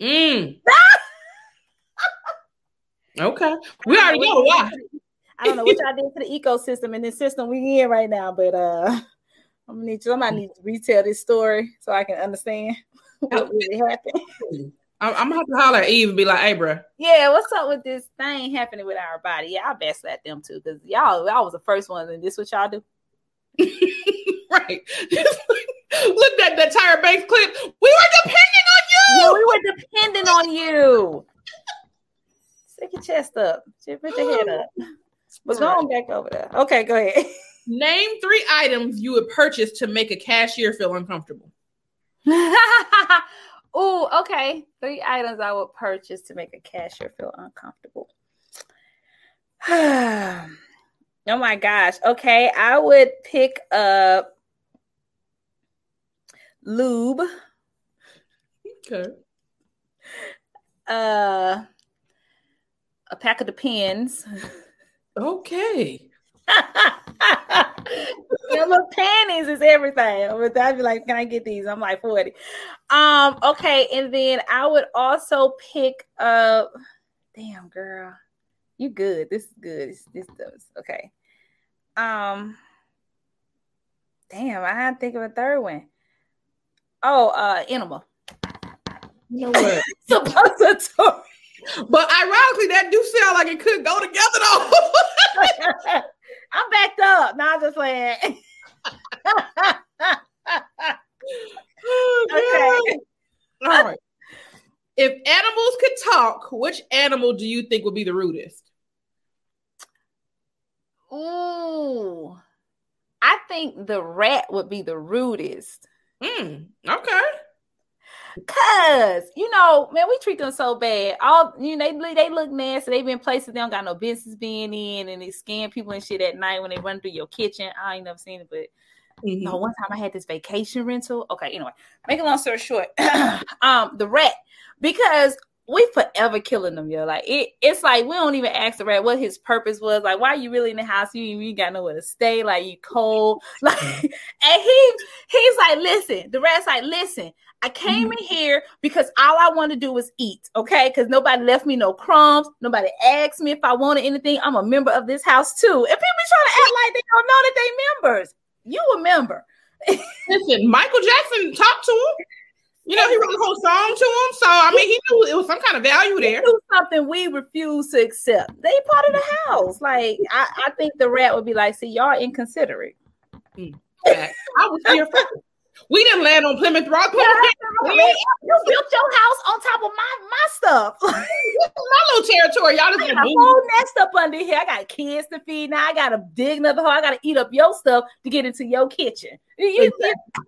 Mm. okay. We already know why. I don't know what y'all did to the ecosystem in this system we in right now, but uh I'm gonna need somebody need to retell this story so I can understand what really happened. I'm, I'm gonna have to holler at Eve and be like, "Hey, bro, Yeah, what's up with this thing happening with our body? Yeah, I backslap them too because y'all y'all was the first ones, and this what y'all do. right? Look at that Tyra Banks clip. We were depending on you. Yeah, we were depending on you. Stick your chest up. Just Put your head up. But go on back over there. Okay, go ahead. Name three items you would purchase to make a cashier feel uncomfortable. Oh, okay. Three items I would purchase to make a cashier feel uncomfortable. oh my gosh. Okay, I would pick up lube, Okay. uh, a pack of Depends. Okay. know, panties is everything. But I'd be like, can I get these? I'm like 40. Um, okay, and then I would also pick up damn girl. You good. This is good. This, this does okay. Um damn, I had to think of a third one. Oh, uh enema. You know what? Suppository. but ironically, that do sound like it could go together though. I'm backed up. Now I'm just playing. okay. All right. If animals could talk, which animal do you think would be the rudest? Ooh. I think the rat would be the rudest. Mm, okay. Cause you know, man, we treat them so bad. All you know, they they look nasty. They've been places they don't got no business being in, and they scan people and shit at night when they run through your kitchen. I ain't never seen it, but Mm-hmm. no. One time I had this vacation rental. Okay, anyway, make a long story short, um, the rat because we forever killing them, yo. Like it, it's like we don't even ask the rat what his purpose was. Like, why are you really in the house? You you got nowhere to stay. Like you cold. Like, and he he's like, listen. The rat's like, listen. I came mm-hmm. in here because all I want to do is eat, okay? Because nobody left me no crumbs. Nobody asked me if I wanted anything. I'm a member of this house too. And people trying to act like they don't know that they members. You a member. Listen, Michael Jackson talked to him. You know, he wrote a whole song to him. So I mean, he knew it was some kind of value there. do something we refuse to accept. They part of the house. Like I, I think the rat would be like, see, y'all inconsiderate. Hmm. I was here for we didn't land on Plymouth Rock. Plymouth Man, you built your house on top of my my stuff. my little territory. Y'all just I got a whole nest up under here. I got kids to feed now. I gotta dig another hole. I gotta eat up your stuff to get into your kitchen. You-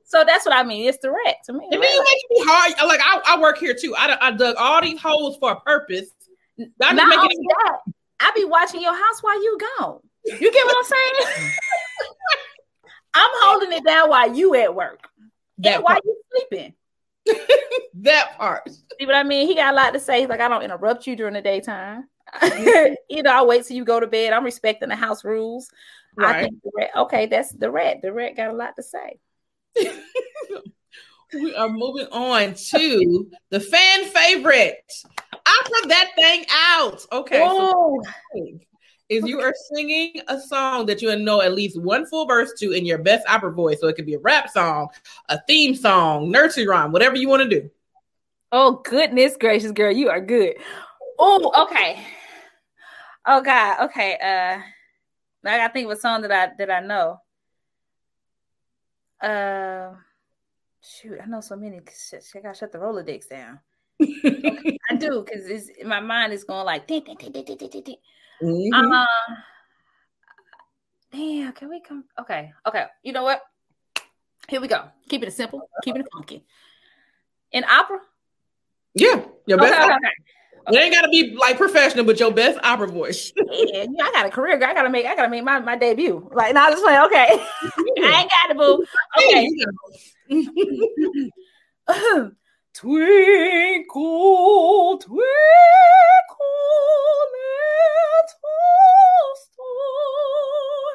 so that's what I mean. It's rat to me. And then you make me hard. Like I, I work here too. I, I dug all these holes for a purpose. I Not only it that, I be watching your house while you gone. You get what I'm saying? I'm holding it down while you at work. That and while part. you sleeping. That part. See what I mean? He got a lot to say. He's like, I don't interrupt you during the daytime. you know, I'll wait till you go to bed. I'm respecting the house rules. I Right. think the rat, okay, that's the rat. The rat got a lot to say. We are moving on to the fan favorite. Opera that thing out. Okay. so Oh, is you are singing a song that you know at least one full verse to in your best opera voice. So it could be a rap song, a theme song, nursery rhyme, whatever you want to do. oh goodness gracious, girl, you are good. Oh, okay. Oh God, okay. Uh I gotta think of a song that I that I know. Uh shoot, I know so many. Shit, I gotta shut the Rolodex down. I do because it's my mind is going like ding, ding, ding, Mhm. Uh, damn, can we come? Okay, okay. You know what? Here we go. Keep it simple. Keep it funky. In opera, yeah, your okay, best. okay, opera. okay. It ain't gotta be like professional, but your best opera voice. Yeah, yeah, I got a career. I gotta make. I gotta make my, my debut. Like, now just playing. Okay, I ain't got it, boo. Okay. Twinkle, twinkle, little star,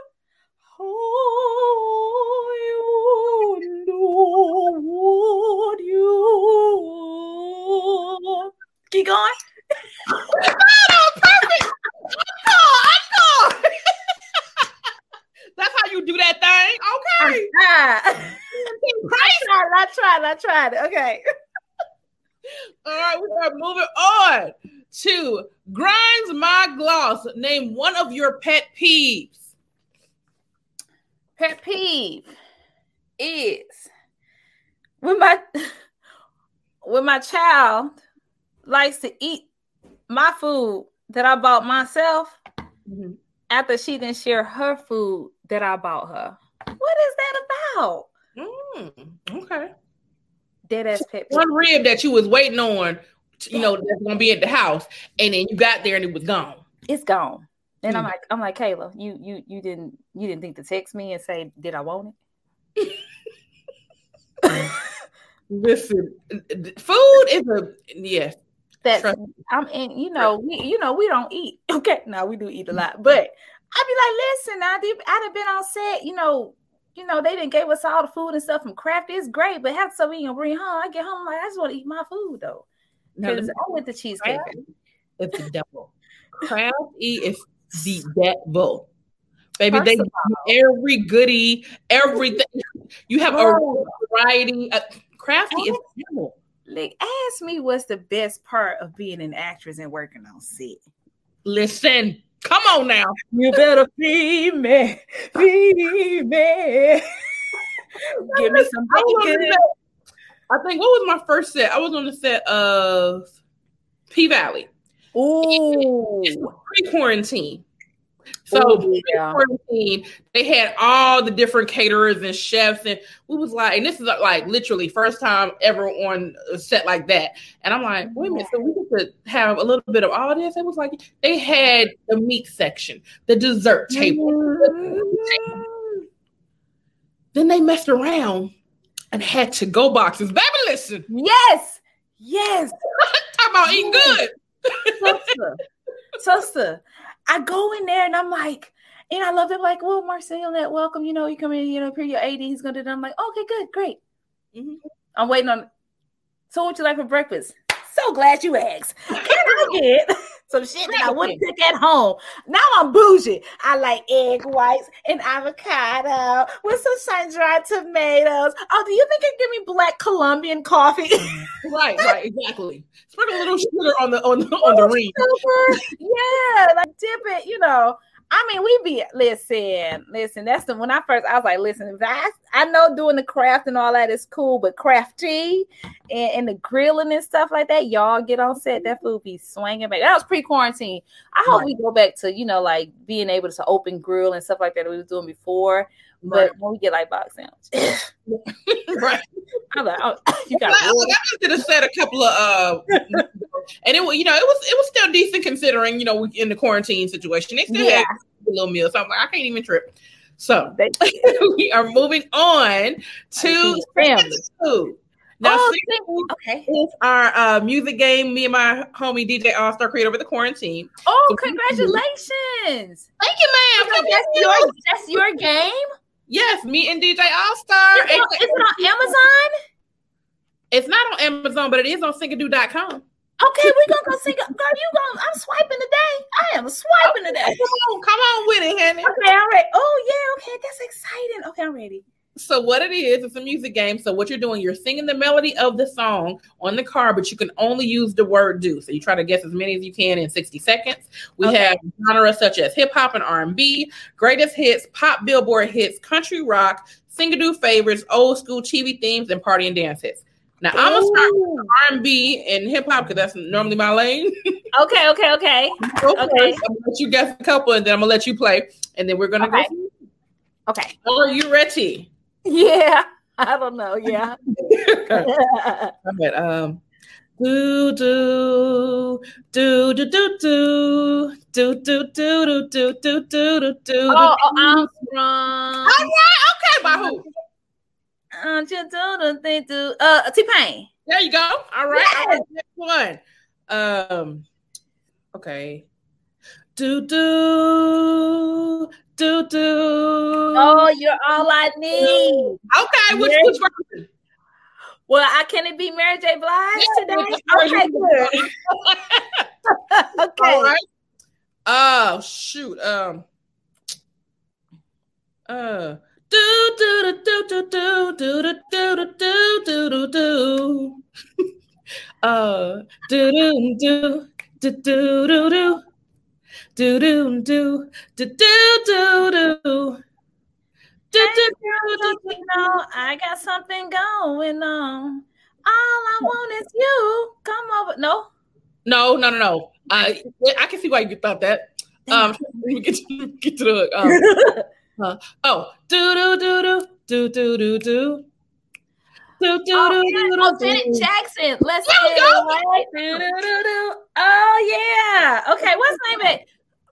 how you know what you are. Keep going. That's how you do that thing. Okay. I tried. I tried. I tried. Okay. All right, we are moving on to Grinds My Gloss. Name one of your pet peeves. Pet peeve is when my when my child likes to eat my food that I bought myself after she didn't share her food that I bought her. What is that about? Mm, okay. Dead ass pet peeve. One rib that you was waiting on, you know, that's gonna be at the house, and then you got there and it was gone. It's gone. And I'm Mm. like, I'm like, Kayla, you you you didn't you didn't think to text me and say, did I want it? Listen, food is a yes. That Trust I'm in, you know, we you know, we don't eat. Okay, now we do eat a lot, but I'd be like, listen, I did I'd have been on set, you know, you know, they didn't gave us all the food and stuff from craft. It's great, but have something you bring home. I get home, I'm like, I just want to eat my food though. Now, let Because me- I'm with the cheesecake. It's the devil. Craft E is the devil. Baby, First they of give you every goodie, everything. You have a Oh. variety. Uh, crafty is the devil. Like, ask me what's the best part of being an actress and working on set. Listen, come on now. You better feed me, feed me. Give me some I, was on the bacon. I think what was my first set? I was on the set of P Valley. Ooh. pre-quarantine. So Oh, yeah. pre-quarantine, they had all the different caterers and chefs, and we was like, and this is like literally first time ever on a set like that. And I'm like, wait a minute, so we get to have a little bit of all this. It was like they had the meat section, the dessert table. Mm-hmm. Then they messed around and had to go boxes. Baby, listen, Yes, yes, talk about eating good. sister, sister. I go in there and I'm like, and I love it. Like, well, Marcel, that welcome. You know, you come in, you know, here your AD. He's gonna do that. I'm like, okay, good, great. Mhm. I'm waiting on. So, what you like for breakfast? So glad you asked. Can I get some shit that I wouldn't cook at home. Now I'm bougie. I like egg whites and avocado with some sun-dried tomatoes. Oh, do you think you give me black Colombian coffee? Right, right, exactly. Sprinkle a little sugar on the on the on the ring. Yeah, like dip it, you know. I mean, we be listen, listen. That's the when I first I was like, listen, I I know doing the craft and all that is cool, but crafty and, and the grilling and stuff like that, y'all get on set. That food be swinging back. That was pre-quarantine. I hope Right. we go back to you know like being able to open grill and stuff like that, that we was doing before. But Right. when we get like box sandwich, right. I'm like, oh, you got I, like, I just did a set a couple of uh and it was you know it was it was still decent considering you know we in the quarantine situation they still Yeah. had a little meal so I'm like I can't even trip so we are moving on to family. food now Oh, Sing okay. is our uh, music game me and my homie DJ All Star created over the quarantine Oh, So- congratulations! thank you ma'am Come That's your that's your game. Yes me and DJ All Star Is it, is it on Amazon? it's not on Amazon but it is on Singadoo.com Okay, we're gonna go see. Girl, you gonna I'm swiping today. I am swiping today. come on come on with it honey Okay, I'm ready. Oh yeah, okay, that's exciting. Okay, I'm ready. So what it is, it's a music game. So what you're doing, you're singing the melody of the song on the card, but you can only use the word "do." So you try to guess as many as you can in 60 seconds. We Okay. have genres such as hip hop and R&B, greatest hits, pop Billboard hits, country rock, singadoo favorites, old school TV themes, and party and dance hits. Now I'm gonna start with R&B and hip hop because that's normally my lane. Okay, okay, okay. Go Okay. first. I'm gonna let you guess a couple, and then I'm gonna let you play, and then we're gonna Okay. go. Okay. Are you ready? Yeah. I don't know. Yeah. But um do do do do do do do do do do do do do do do oh, oh, I'm from. Okay, by who? Um, do, do, do, do, do. Uh, T Pain. There you go. All right. All right. Next one. Um okay. Do do do do Oh, you're all I need. Okay, which Yeah. which version? Well, I can it be Mary J. Blige today? Okay, good. okay. All right. Oh shoot. Um. Uh. Do do do do do do do do do do do do. Uh. Do do do do do do do. Do do do do do do do. Do do do do You know, I got something going on. All I want is you. Come over. No. No, no, no, no. I I can see why you thought that. Um, get to, get to the um, uh, oh, do do do do do do do do. Do, do, Oh, do, yeah. do, oh Janet. Jackson. Let's go. do. Oh yeah. Okay, what's the name of it?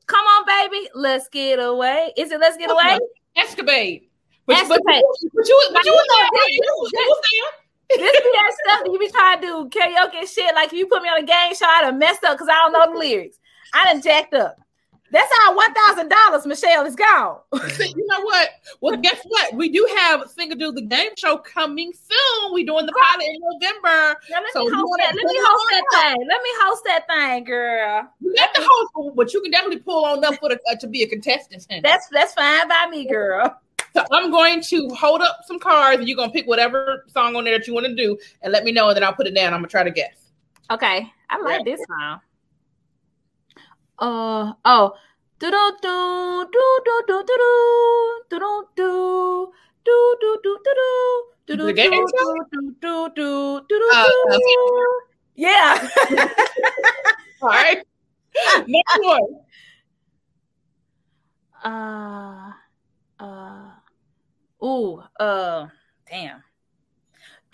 Come on, baby. Let's get away. Is it Let's Get Away? Escapade. But, Escapade. But, but you, but you there, you you know, you was there. This be that stuff that you be trying to do karaoke and shit. Like if you put me on a game show, I'd have messed up because I don't know the lyrics. I done jacked up. That's our one thousand dollars, Michelle, is gone. See, You know what? Well, guess what? We do have Singadoo the game show coming soon. We doing the pilot in November. Now, let So me host that. Let me host that thing. Let me host that thing, girl. You got the host, but you can definitely pull on up for the, uh, to be a contestant. That's that's fine by me, girl. So I'm going to hold up some cards, and you're gonna pick whatever song on there that you want to do, and let me know, and then I'll put it down. I'm gonna try to guess. Okay, I like this song. Uh oh. Do do do do do do do do do do do do do do do do The game do show? do do do do do do. Yeah. All right. Next one. Uh uh ooh uh damn.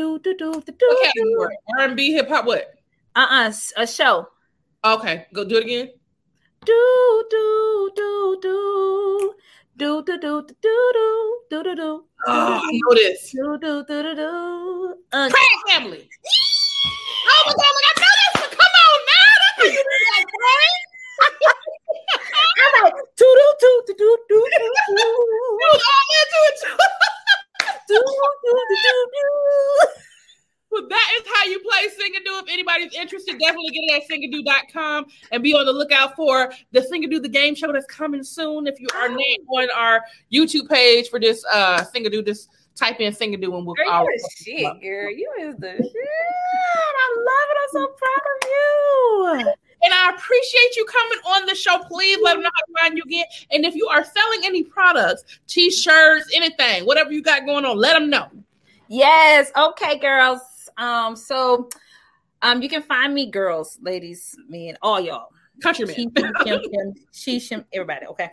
do do do do do. Okay, R and B, hip hop, what? Uh uh-uh, uh, a show. Okay, go do it again. Do do do do. Do do do do do do do do. Oh, I know this. Do do do do do. Craig family. Oh my god, like, I know this. Come on man. that's you like, right? I'm like, do do do do do do do. You was all into it. Well, that is how you play Singadoo. If anybody's interested, definitely get it at Singadoo.com and be on the lookout for the Singadoo the game show that's coming soon. If you are named on our YouTube page for this uh Singadoo, just type in Singadoo and we'll Girl, all you is shit, girl. You is the shit. I love it. I'm so proud of you. And I appreciate you coming on the show. Please let them know how to find you again. And if you are selling any products, t-shirts, anything, whatever you got going on, let them know. Yes. Okay, girls. Um, so um, you can find me, girls, ladies, me, and all y'all. Countryman. Kim, Kim, Kim, she, shim, everybody. Okay.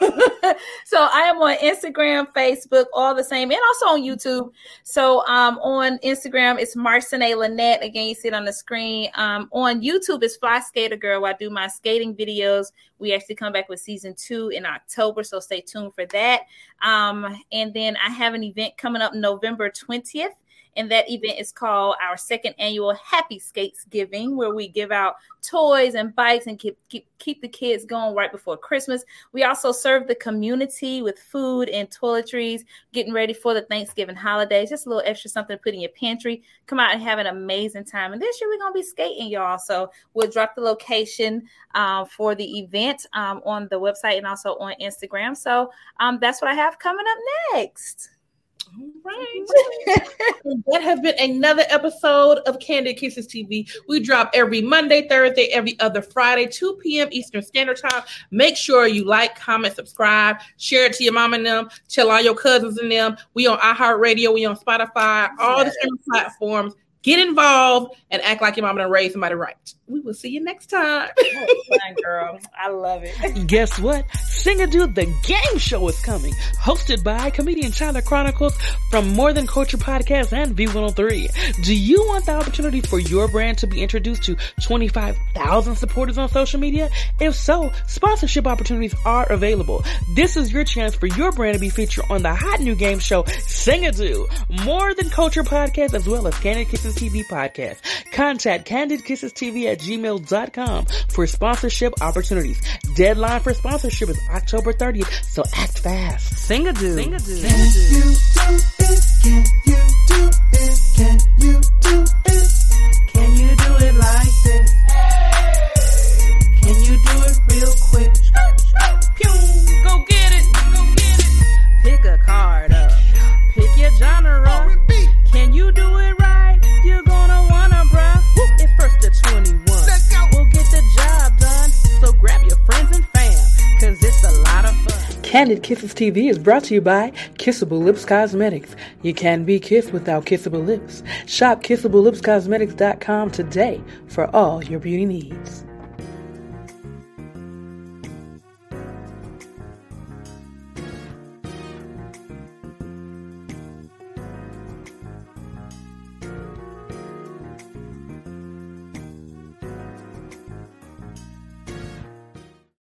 so I am on Instagram, Facebook, all the same, and also on YouTube. So um, on Instagram, it's Marcine Lynette. Again, you see it on the screen. Um, on YouTube, it's Fly Skater Girl. Where I do my skating videos. We actually come back with season two in October, so stay tuned for that. Um, and then I have an event coming up November 20th. And that event is called our second annual Happy Skates Giving, where we give out toys and bikes and keep, keep keep the kids going right before Christmas. We also serve the community with food and toiletries, getting ready for the Thanksgiving holidays. Just a little extra something to put in your pantry. Come out and have an amazing time. And this year we're gonna be skating, y'all. So we'll drop the location um, for the event um, on the website and also on Instagram. So um, that's what I have coming up next. All right. That has been another episode of Candy Kisses TV. We drop every Monday, Thursday, every other Friday, 2 p.m. Eastern Standard Time. Make sure you like, comment, subscribe, share it to your mom and them, tell all your cousins and them. We on iHeartRadio, we on Spotify, all the streaming platforms. Get involved and act like your mama done raised somebody right. We will see you next time. Fine, girl. I love it. Guess what? Singadoo, the game show is coming. Hosted by comedian Tyler Chronicles from More Than Culture Podcast and V103. Do you want the opportunity for your brand to be introduced to 25,000 supporters on social media? If so, sponsorship opportunities are available. This is your chance for your brand to be featured on the hot new game show Singadoo, More Than Culture Podcast, as well as Candy Kisses TV Podcast. Contact candidkissestv at gmail.com for sponsorship opportunities. Deadline for sponsorship is October 30th, so act fast. Singadoo. Sing a do. Can you do it Can like this? Hey. Can you do it real quick? Pew, go get it. Go get it. Pick a card up. Pick your genre. Can you do it Candy Kisses TV is brought to you by Kissable Lips Cosmetics. You can be kissed without kissable lips. Shop kissablelipscosmetics.com today for all your beauty needs.